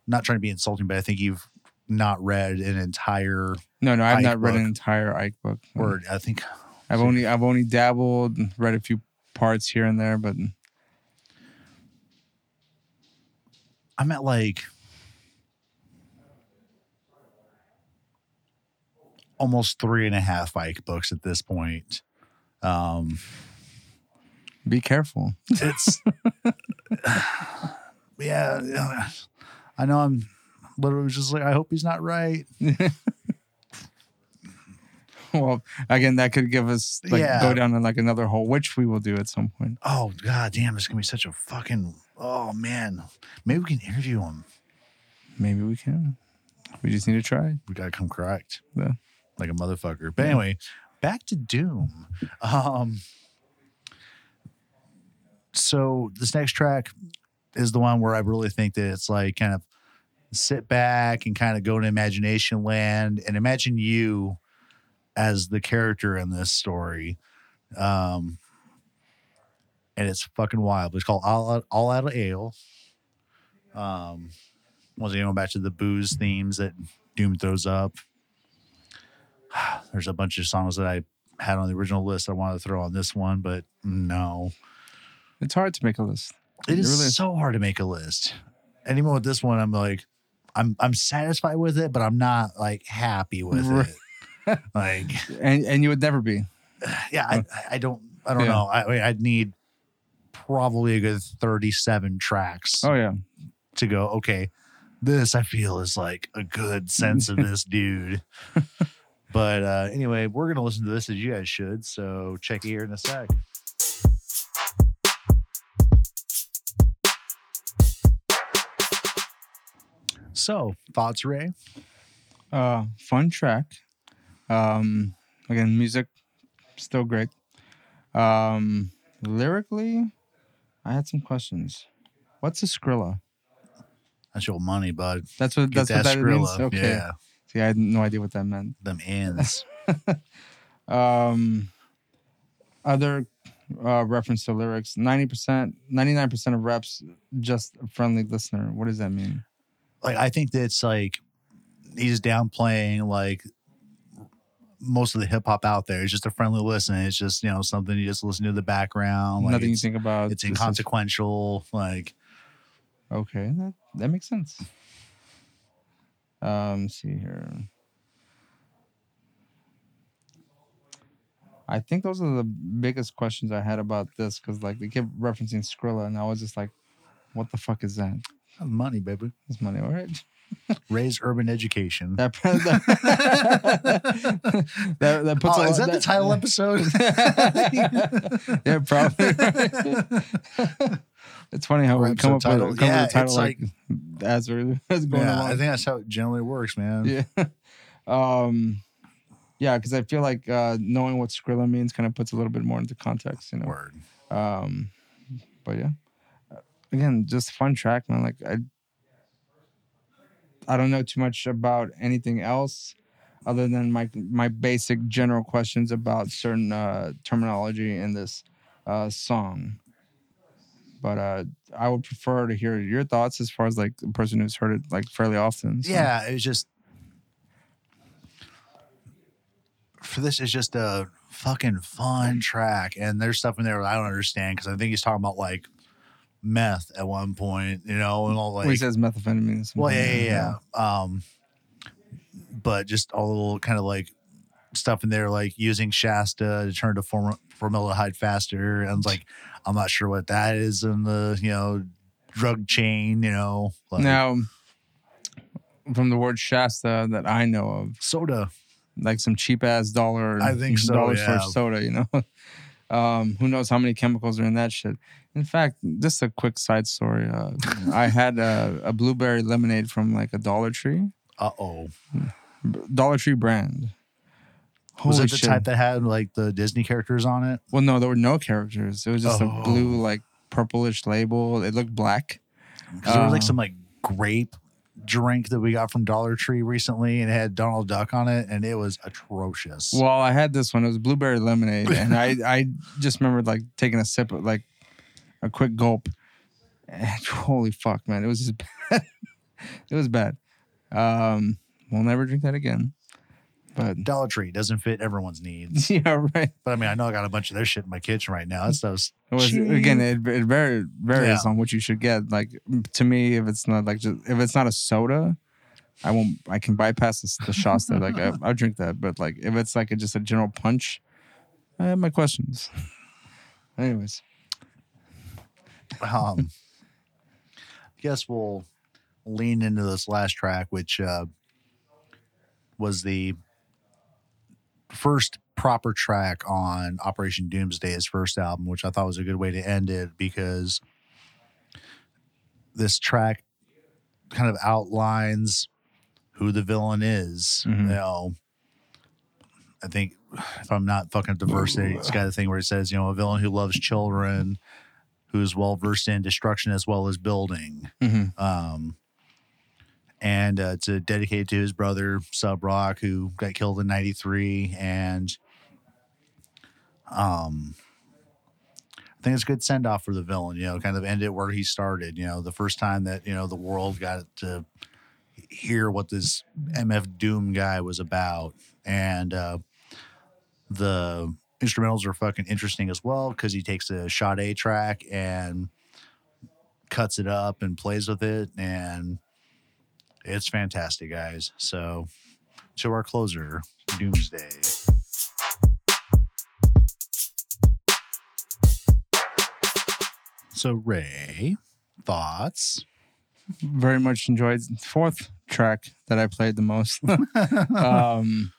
S1: not trying to be insulting, but I think you've not read an entire
S2: no, no, I've
S1: Icke
S2: not read an entire Icke book.
S1: Word. I think
S2: I've only I've only dabbled, and read a few parts here and there, but
S1: I'm at like almost three and a half Icke books at this point. Um,
S2: be careful.
S1: it's yeah, I know. I'm literally just like, I hope he's not right.
S2: well, again, that could give us like
S1: Yeah.
S2: go down in like another hole, which we will do at some point.
S1: Oh god damn, it's gonna be such a fucking. Oh man, maybe we can interview him.
S2: Maybe we can. We just need to try.
S1: We gotta come correct.
S2: Yeah.
S1: Like a motherfucker. But anyway, back to Doom. Um so this next track is the one where I really think that it's like kind of sit back and kind of go to imagination land and imagine you as the character in this story. Um and it's fucking wild. It's called All Out, All Out of Ale. Um once again, going back to the booze themes that Doom throws up. There's a bunch of songs that I had on the original list I wanted to throw on this one, but no.
S2: It's hard to make a list.
S1: It is
S2: really is.
S1: so hard to make a list. And even with this one, I'm like, I'm I'm satisfied with it, but I'm not like happy with
S2: Right.
S1: it. like,
S2: And and you would never be.
S1: yeah, I, I don't I don't
S2: Yeah.
S1: know. I, I'd need probably a good 37 tracks
S2: Oh yeah.
S1: to go, okay, this I feel is like a good sense of this dude. But uh, anyway, we're gonna listen to this as you guys should. So check here in a sec. So thoughts, Ray?
S2: Uh, fun track. Um, again, music still great. Um, lyrically, I had some questions. What's a Skrilla?
S1: That's your money, bud.
S2: That's what
S1: Get
S2: that's what that means. Okay.
S1: Yeah,
S2: See, I had no idea what that meant.
S1: them ends.
S2: Um, other uh, reference to lyrics: ninety percent, ninety nine percent of reps just a friendly listener. What does that mean?
S1: like I think that it's like he's downplaying like most of the hip hop out there. It's just a friendly listen. It's just you know something you just listen to the background. Like
S2: Nothing you think about.
S1: it's
S2: This is-
S1: inconsequential. Like
S2: Okay, that that makes sense. Um, let's see here. I think those are the biggest questions I had about this because like they kept referencing Skrilla and I was just like, what the fuck is that?
S1: money, baby.
S2: This money, all right?
S1: Ray's urban education.
S2: That that, that, that puts
S1: oh,
S2: a
S1: is
S2: lot-
S1: that the title episode?
S2: yeah, probably. It's funny how we come up
S1: episode
S2: with, come
S1: Yeah,
S2: with a title
S1: it's
S2: like, as we're as going
S1: yeah,
S2: along.
S1: I think that's how it generally works, man.
S2: Yeah. um yeah, because I feel like uh knowing what Skrilla means kind of puts a little bit more into context, you know.
S1: Word.
S2: Um but yeah. Uh, Again, just fun track, man. Like I I don't know too much about anything else other than my my basic general questions about certain uh terminology in this uh song. But uh I would prefer to hear your thoughts as far as like the person who's heard it like fairly often. so.
S1: Yeah, it's just for this is just a fucking fun track, and there's stuff in there that I don't understand because I think he's talking about like meth at one point, you know, and all like
S2: well, he says methamphetamine.
S1: well, yeah, yeah, yeah. Um, but just all the little kind of like stuff in there, like using Shasta to turn to form- formaldehyde faster. And I was like, I'm not sure what that is in the you know drug chain, you know, like
S2: Now, from the word Shasta that I know of,
S1: soda.
S2: like some cheap ass dollar,
S1: I think so,
S2: dollar store
S1: yeah.
S2: soda, you know. Um, who knows how many chemicals are in that shit? In fact, just a quick side story. Uh, I had a, a blueberry lemonade from like a Dollar Tree,
S1: Uh oh.
S2: Dollar Tree brand.
S1: Was
S2: Holy
S1: it the
S2: shit.
S1: type that had like the Disney characters on it?
S2: Well, no, there were no characters. It was just
S1: Oh.
S2: a blue, like purplish label. It looked black.
S1: Because there was like
S2: Uh.
S1: some like grape drink that we got from Dollar Tree recently, and it had Donald Duck on it, and it was atrocious.
S2: Well, I had this one. It was blueberry lemonade, and I I just remembered like taking a sip, of, like a quick gulp. And holy fuck, man! It was just bad. it was bad. Um, we'll never drink that again. But
S1: Dollar Tree doesn't fit everyone's needs.
S2: yeah, right.
S1: But I mean, I know I got a bunch of their shit in my kitchen right now. That stuff's
S2: It was
S1: Cheap.
S2: again. It, it very varies
S1: Yeah.
S2: on what you should get. Like to me, if it's not like just if it's not a soda, I won't. I can bypass the, the Shasta. like I, I'll drink that. But like if it's like a, just a general punch, I have my questions. Anyways,
S1: um I guess we'll lean into this last track, which uh was the first proper track on Operation Doomsday's first album, which I thought was a good way to end it because this track kind of outlines who the villain is.
S2: Mhm.
S1: You know, I think if I'm not fucking up the verse, it's got a thing where it says, you know, a villain who loves children, who's well versed in destruction as well as building.
S2: Mhm.
S1: Um, and uh, it's dedicated to his brother Subroc, who got killed in '93, and um, I think it's a good send off for the villain. You know, kind of end it where he started. You know, the first time that you know the world got to hear what this MF Doom guy was about, and uh, the instrumentals are fucking interesting as well because he takes a Sade track and cuts it up and plays with it and it's fantastic guys so to our closer doomsday so ray thoughts
S2: very much enjoyed fourth track that I played the most. um,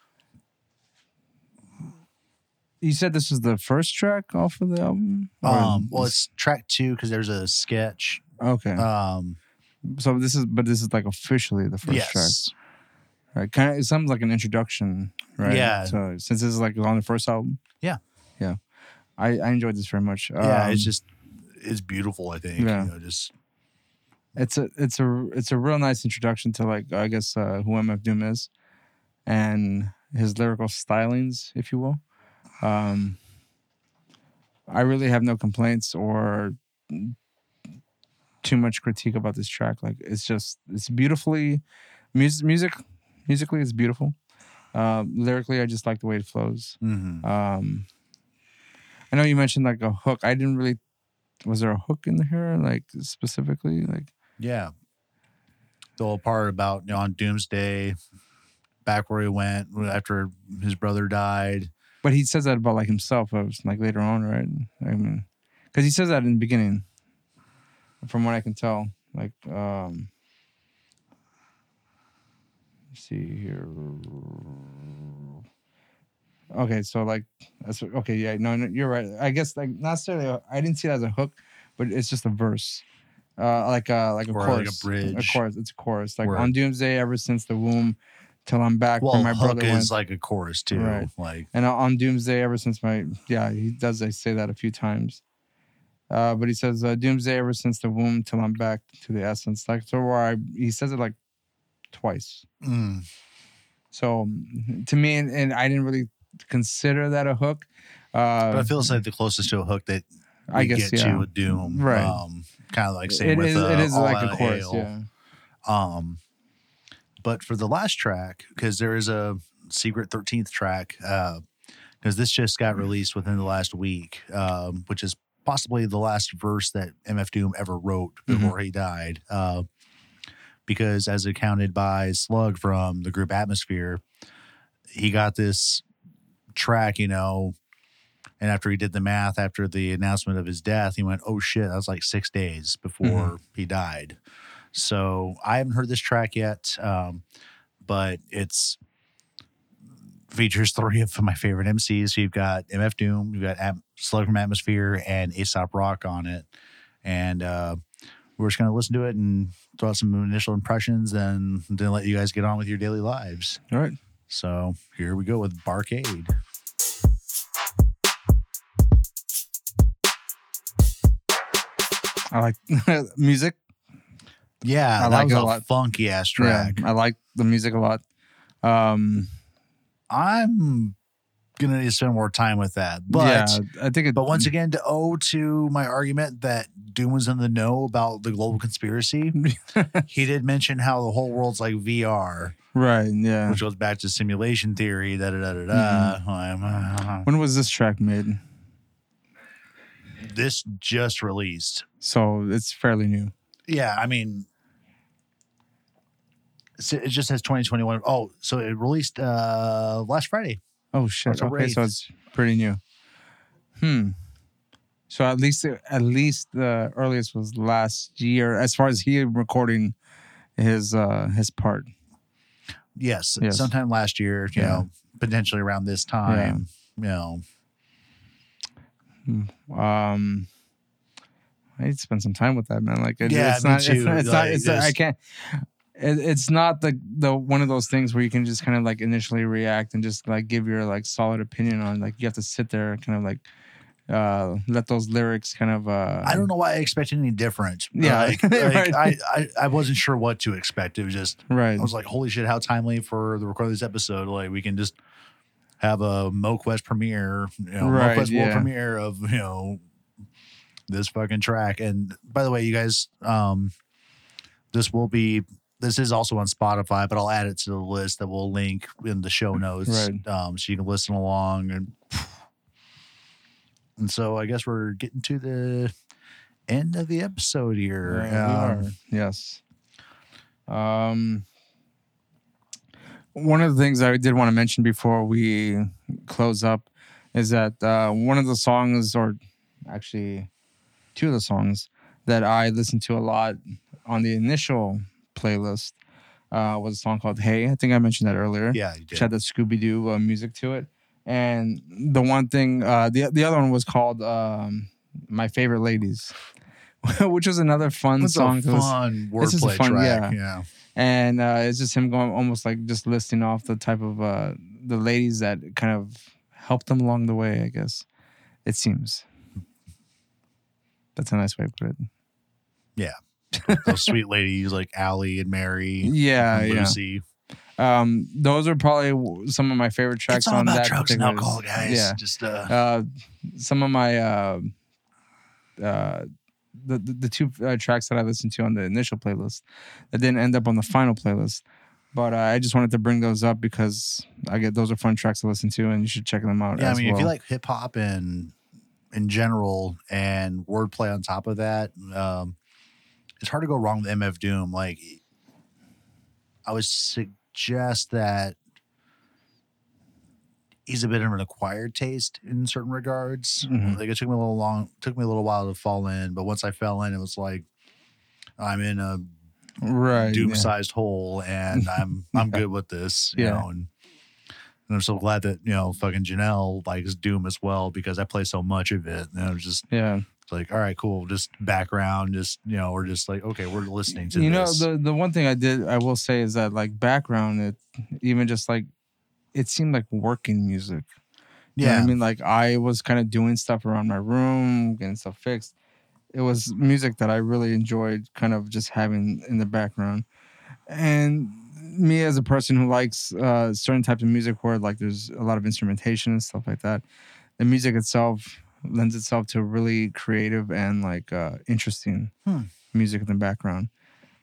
S2: You said this is the first track off of the album.
S1: Um, well, it's track two because there's a sketch.
S2: okay.
S1: Um,
S2: so this is, but this is like officially the first track,
S1: yes,
S2: right? Kind of. It sounds like an introduction, right?
S1: Yeah.
S2: So since this is like on the first album.
S1: Yeah.
S2: Yeah. I I enjoyed this very much.
S1: yeah, it's
S2: Um,
S1: just it's beautiful. I think.
S2: yeah.
S1: You know, just
S2: it's a it's a it's a real nice introduction to like I guess uh, who MF Doom is, and his lyrical stylings, if you will. Um, I really have no complaints or too much critique about this track. Like it's just it's beautifully music music musically it's beautiful. Uh, lyrically, I just like the way it flows.
S1: mhm.
S2: Um, I know you mentioned like a hook. I didn't really. Was there a hook in here, like specifically, like?
S1: yeah. The whole part about you know, on Doomsday, back where he went after his brother died.
S2: But he says that about like himself, uh, like later on, right? I mean, because he says that in the beginning, from what I can tell. Like, um, see here. Okay, so like, that's okay. Yeah, no, no, you're right. I guess like not necessarily. a- I didn't see it as a hook, but it's just a verse, uh, like a like a
S1: Or like a
S2: chorus,
S1: bridge.
S2: chorus. It's a chorus. Like
S1: Word.
S2: on Doomsday, ever since the womb, till I'm back
S1: Well,
S2: where my
S1: hook
S2: brother
S1: is
S2: went.
S1: like a chorus too.
S2: Right.
S1: Like
S2: And on Doomsday, ever since my yeah, he does I say that a few times. Uh, but he says uh, Doomsday ever since the womb till I'm back to the essence. Like so, where I he says it like twice.
S1: mm,
S2: So to me, and, and I didn't really consider that a hook. Uh,
S1: but it feels like the closest to a hook that
S2: I guess
S1: get
S2: yeah.
S1: to with Doom.
S2: Right.
S1: Um, kind of like same
S2: It
S1: with
S2: is.
S1: uh,
S2: it is
S1: All
S2: like a chorus. Yeah.
S1: Um, but for the last track, because there is a secret 13th track, because this just got released within the last week, um, which is possibly the last verse that MF Doom ever wrote
S2: Mhm.
S1: before he died. Uh, because as accounted by Slug from the group Atmosphere, he got this track, you know, and after he did the math after the announcement of his death, he went, "Oh shit, that was like six days before he died." So I haven't heard this track yet, um, but it's features three of my favorite MCs. You've got MF Doom, you've got Am- Slug from Atmosphere, and Aesop Rock on it, and uh, we're just gonna listen to it and throw out some initial impressions, and then let you guys get on with your daily lives.
S2: All right.
S1: So here we go with Barcade.
S2: I like music.
S1: Yeah,
S2: I
S1: that
S2: like
S1: was
S2: a
S1: a,
S2: lot.
S1: funky ass track.
S2: Yeah, I like the music a lot. Um,
S1: I'm gonna need to spend more time with that. But
S2: yeah, I think it.
S1: but once again, to owe to my argument that Doom was in the know about the global conspiracy, he did mention how the whole world's like VR,
S2: right? Yeah.
S1: which goes back to simulation theory. Da da da da
S2: Mm-hmm.
S1: da. I'm, uh,
S2: When was this track made?
S1: this just released.
S2: So it's fairly new.
S1: Yeah, I mean, it just says 2021. Oh, so it released uh last Friday.
S2: Oh shit.
S1: October
S2: Okay, so it's pretty new. Hmm. So at least at least the earliest was last year, as far as he recording his uh his part.
S1: Yes,
S2: Yes.
S1: sometime last year. You
S2: Yeah.
S1: know, potentially around this time. You know,
S2: Um. I need to spend some time with that man. Like it,
S1: Yeah,
S2: it's not. It's not. It's not.
S1: Like,
S2: It's not I can't. It, it's not the the one of those things where you can just kind of like initially react and just like give your like solid opinion on. Like you have to sit there and kind of like uh let those lyrics kind of uh
S1: I don't know why I expected any different.
S2: Yeah,
S1: like, like,
S2: right.
S1: I, I I wasn't sure what to expect. It was just
S2: right
S1: I was like, holy shit, how timely for the recording of this episode. Like we can just have a MoQuest premiere, you know,
S2: Right,
S1: MoQuest
S2: yeah.
S1: world premiere of you know this fucking track. And by the way, you guys, um, this will be this is also on Spotify, but I'll add it to the list that we'll link in the show notes,
S2: Right.
S1: um, so you can listen along and. And so I guess we're getting to the end of the episode here.
S2: Yeah, we
S1: Um,
S2: are. Yes. Um, one of the things I did want to mention before we close up is that uh, one of the songs, or actually two of the songs that I listened to a lot on the initial playlist uh, was a song called "Hey." I think I mentioned that earlier
S1: yeah, you
S2: which
S1: did.
S2: had the Scooby Doo uh, music to it. And the one thing, uh, the the other one was called um, "My Favorite Ladies," which was another fun
S1: It's
S2: song.
S1: a fun
S2: This is a
S1: wordplay
S2: fun-
S1: track.
S2: yeah.
S1: Yeah.
S2: and uh, it's just him going almost like just listing off the type of uh, the ladies that kind of helped him along the way. I guess it seems. That's a nice way to put it.
S1: Those sweet ladies like Allie and Mary,
S2: Yeah,
S1: and
S2: yeah.
S1: Lucy.
S2: Um, those are probably some of my favorite tracks
S1: It's all
S2: on
S1: about
S2: that.
S1: drugs and alcohol, guys.
S2: Yeah.
S1: Just uh,
S2: Uh, some of my uh, uh, the, the the two uh, tracks that I listened to on the initial playlist that didn't end up on the final playlist. But uh, I just wanted to bring those up because I get those are fun tracks to listen to, and you should check them out.
S1: yeah. I mean,
S2: well.
S1: if you like hip hop and in general and wordplay on top of that, um, it's hard to go wrong with MF Doom. Like, I would suggest that he's a bit of an acquired taste in certain regards.
S2: Mhm.
S1: Like, it took me a little long, took me a little while to fall in, but once I fell in, it was like I'm in a
S2: right,
S1: doom
S2: yeah.
S1: sized hole and I'm I'm good with this, you
S2: Yeah.
S1: know, and and I'm so glad that, you know, fucking Janelle likes Doom as well because I play so much of it. And I was just
S2: yeah.
S1: Like, all right, cool, just background, just you know, we're just like, okay, we're listening to this.
S2: you know the the one thing I did I will say is that like background it even just like it seemed like working music. You
S1: yeah.
S2: I mean, like I was kind of doing stuff around my room, getting stuff fixed. It was music that I really enjoyed kind of just having in the background. And me as a person who likes uh, certain types of music where like there's a lot of instrumentation and stuff like that, the music itself lends itself to really creative and like uh, interesting
S1: Hmm.
S2: music in the background.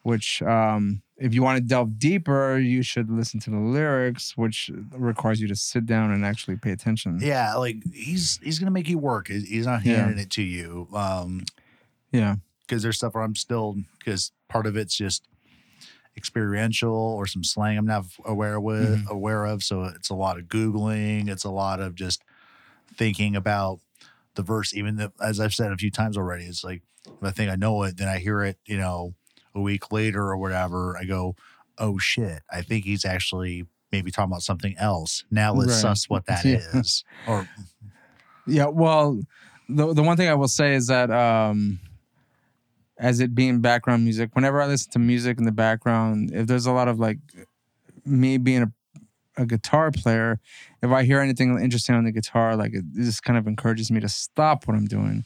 S2: Which, um, if you want to delve deeper, you should listen to the lyrics, which requires you to sit down and actually pay attention.
S1: yeah, like he's he's gonna make you work. He's not
S2: Yeah.
S1: handing it to you. Um
S2: Yeah.
S1: because there's stuff where I'm still because part of it's just experiential or some slang I'm not aware with
S2: Mm-hmm.
S1: aware of. So it's a lot of googling. It's a lot of just thinking about the verse. Even if, as I've said a few times already, it's like if I think I know it, then I hear it, you know, a week later or whatever. I go, oh shit, I think he's actually maybe talking about something else. Now let's
S2: Right.
S1: suss what that is.
S2: Yeah.
S1: Or
S2: Yeah, well, the the one thing I will say is that um as it being background music, whenever I listen to music in the background, if there's a lot of like me being a a guitar player, if I hear anything interesting on the guitar, like it just kind of encourages me to stop what I'm doing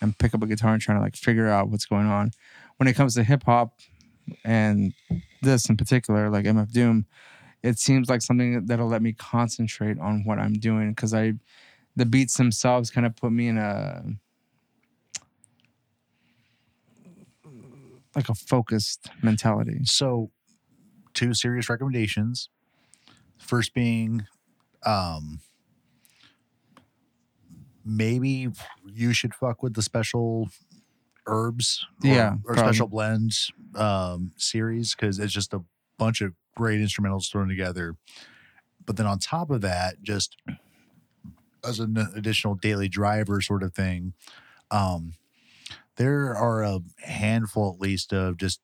S2: and pick up a guitar and try to like figure out what's going on. When it comes to hip hop and this in particular, like MF Doom, it seems like something that'll let me concentrate on what I'm doing because I the beats themselves kind of put me in a like a focused mentality.
S1: So, two serious recommendations. First being, um, maybe you should fuck with the special herbs, or,
S2: Yeah,
S1: or
S2: probably.
S1: special blends um, series because it's just a bunch of great instrumentals thrown together. But then on top of that, just as an additional daily driver sort of thing, um, there are a handful at least of just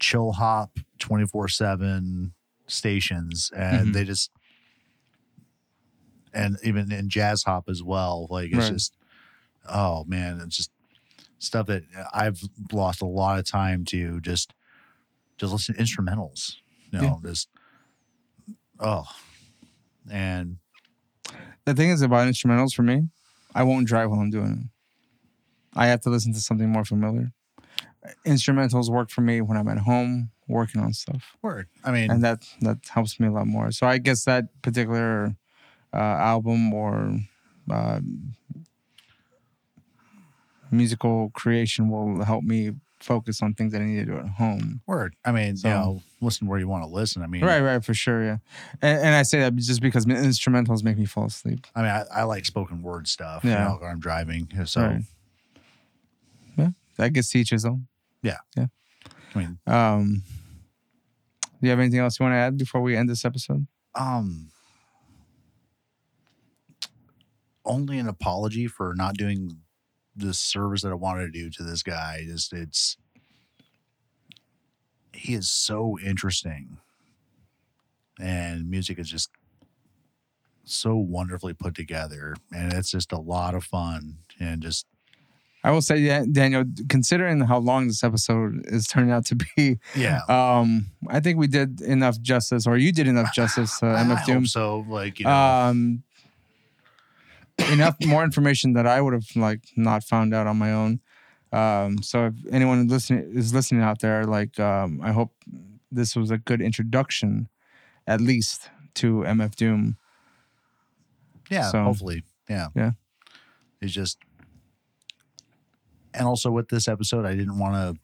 S1: chill hop 24 7 stations and
S2: Mhm.
S1: they just and even in jazz hop as well like it's
S2: Right.
S1: just oh man it's just stuff that i've lost a lot of time to just just listen to instrumentals you know just oh and
S2: The thing is about instrumentals for me, I won't drive while I'm doing it. I have to listen to something more familiar. Instrumentals work for me when I'm at home working on stuff,
S1: word i mean
S2: and that that helps me a lot more. So I guess that particular uh, album or uh, musical creation will help me focus on things that I need to do at home.
S1: word i mean
S2: So-
S1: you know listen where you want to listen i mean
S2: Right, right, for sure, yeah. And, and I say that just because instrumentals make me fall asleep.
S1: i mean i, I like spoken word stuff
S2: Yeah.
S1: you know when i'm driving so
S2: Right. Yeah, that gets to each his own.
S1: i mean
S2: Um, do you have anything else you want to add before we end this episode?
S1: um only an apology for not doing the service that I wanted to do to this guy. Just it's he is so interesting, and music is just so wonderfully put together, and it's just a lot of fun and just
S2: I will say, yeah, Daniel, considering how long this episode is turning out to be,
S1: yeah.
S2: um, I think we did enough justice, or you did enough justice, uh, MF Doom.
S1: so like you know,
S2: Um, enough more information that I would have like not found out on my own. Um, so if anyone listening is listening out there, like um, I hope this was a good introduction, at least to MF Doom.
S1: yeah.
S2: so-
S1: hopefully, yeah,
S2: Yeah.
S1: It's just, and also with this episode, I didn't want to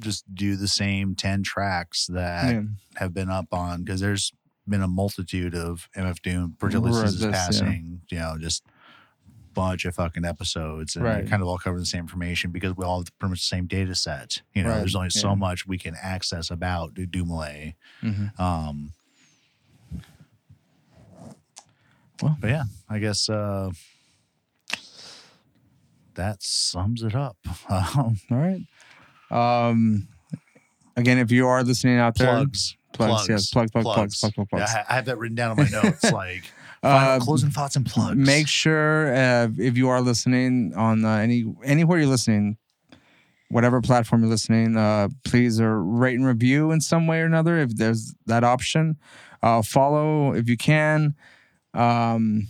S1: just do the same ten tracks that
S2: Yeah.
S1: have been up on because there's been a multitude of MF Doom, particularly since his
S2: this, yeah.
S1: passing. You know, just bunch of fucking episodes and they
S2: Right.
S1: kind of all cover the same information because we all have pretty much the same data set. You know,
S2: Right,
S1: there's only
S2: yeah.
S1: so much we can access about Du- Dumile.
S2: Mhm.
S1: Um,
S2: Well.
S1: but yeah, I guess uh, that sums it up. Um,
S2: All right. Um, again, if you are listening out there,
S1: plugs,
S2: plugs, yes, plug, plug, plugs, plug, plug, plugs.
S1: Yeah, I have that written down on my notes. like
S2: Uh,
S1: final, closing thoughts and plugs.
S2: Make sure uh, if you are listening on uh, any anywhere you're listening, whatever platform you're listening, uh, please uh, rate and review in some way or another if there's that option. Uh, follow if you can. Um,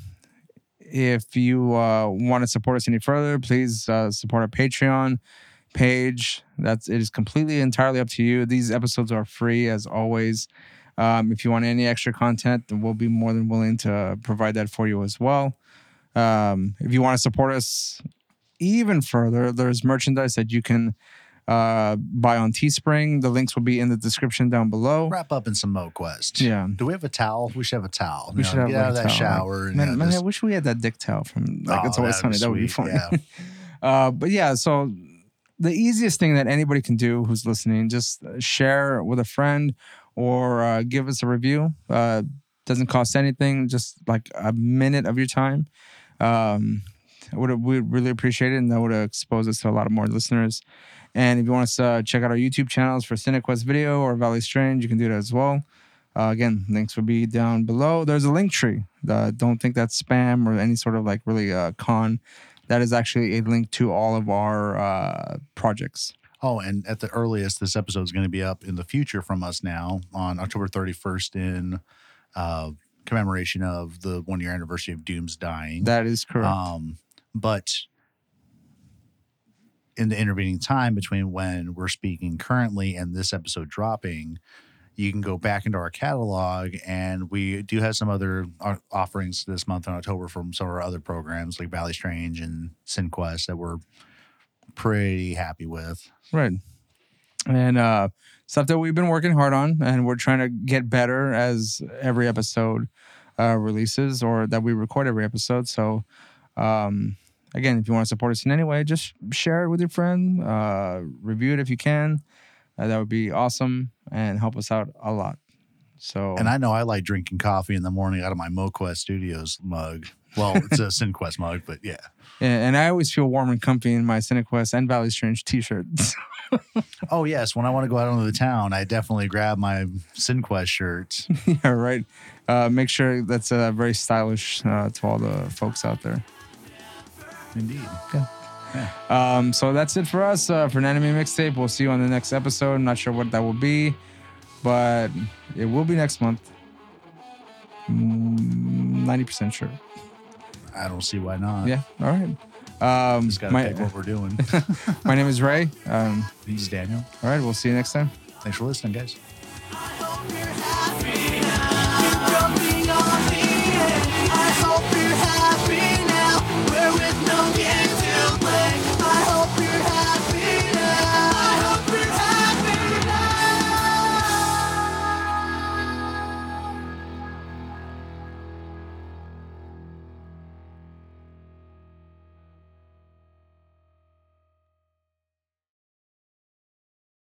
S2: if you uh, want to support us any further, please uh, support our Patreon page. That's it is completely entirely up to you. These episodes are free as always. Um, if you want any extra content, then we'll be more than willing to provide that for you as well. Um, if you want to support us even further, there's merchandise that you can uh, buy on Teespring. The links will be in the description down below.
S1: wrap up in some Mo Quest.
S2: Yeah.
S1: Do we have a towel? We should have a towel.
S2: We
S1: You
S2: should
S1: know,
S2: have
S1: get
S2: like
S1: out of that
S2: towel,
S1: shower. and,
S2: Man,
S1: you know,
S2: man, I wish we had that dick towel from like It's
S1: Oh,
S2: Always
S1: that'd
S2: Sunny.
S1: be
S2: That would be
S1: sweet,
S2: funny. uh, but yeah, so the easiest thing that anybody can do who's listening, just share with a friend or uh, give us a review. Uh, doesn't cost anything, just like a minute of your time. Um, would we really appreciate it, and that would expose us to a lot of more listeners. And if you want us to uh, check out our YouTube channels for CineQuest Video or Valley Strange, you can do that as well. Uh, again, links will be down below. There's a link tree. Uh, don't think that's spam or any sort of like really uh, con. That is actually a link to all of our uh, projects.
S1: Oh, and at the earliest, this episode is going to be up in the future from us now on October 31st in uh, commemoration of the one year anniversary of Doom's dying.
S2: That is correct.
S1: Um, but in the intervening time between when we're speaking currently and this episode dropping, you can go back into our catalog and we do have some other uh, offerings this month in October from some of our other programs like Valley Strange and SinQuest that we're pretty happy with.
S2: Right. And uh, stuff that we've been working hard on, and we're trying to get better as every episode uh, releases or that we record every episode. So, um, again, if you want to support us in any way, just share it with your friend, uh, review it if you can. Uh, that would be awesome and help us out a lot. So,
S1: And I know I like drinking coffee in the morning out of my MoQuest Studios mug. Well, it's a SinQuest mug, but yeah.
S2: and, and I always feel warm and comfy in my CineQuest and Valley Strange t-shirts.
S1: Oh yes, when I want to go out into the town, I definitely grab my SinQuest shirt.
S2: yeah, right. Uh, make sure that's uh, very stylish uh, to all the folks out there.
S1: Indeed.
S2: Um, so that's it for us uh, for an anime mixtape. We'll see you on the next episode. I'm not sure what that will be, but it will be next month. Mm, Ninety percent sure.
S1: I don't see why not.
S2: Yeah. All right. Um,
S1: Just gotta
S2: my,
S1: pick what we're doing.
S2: my name is Ray. Um,
S1: He's Daniel.
S2: all right. We'll see you next time.
S1: Thanks for listening, guys.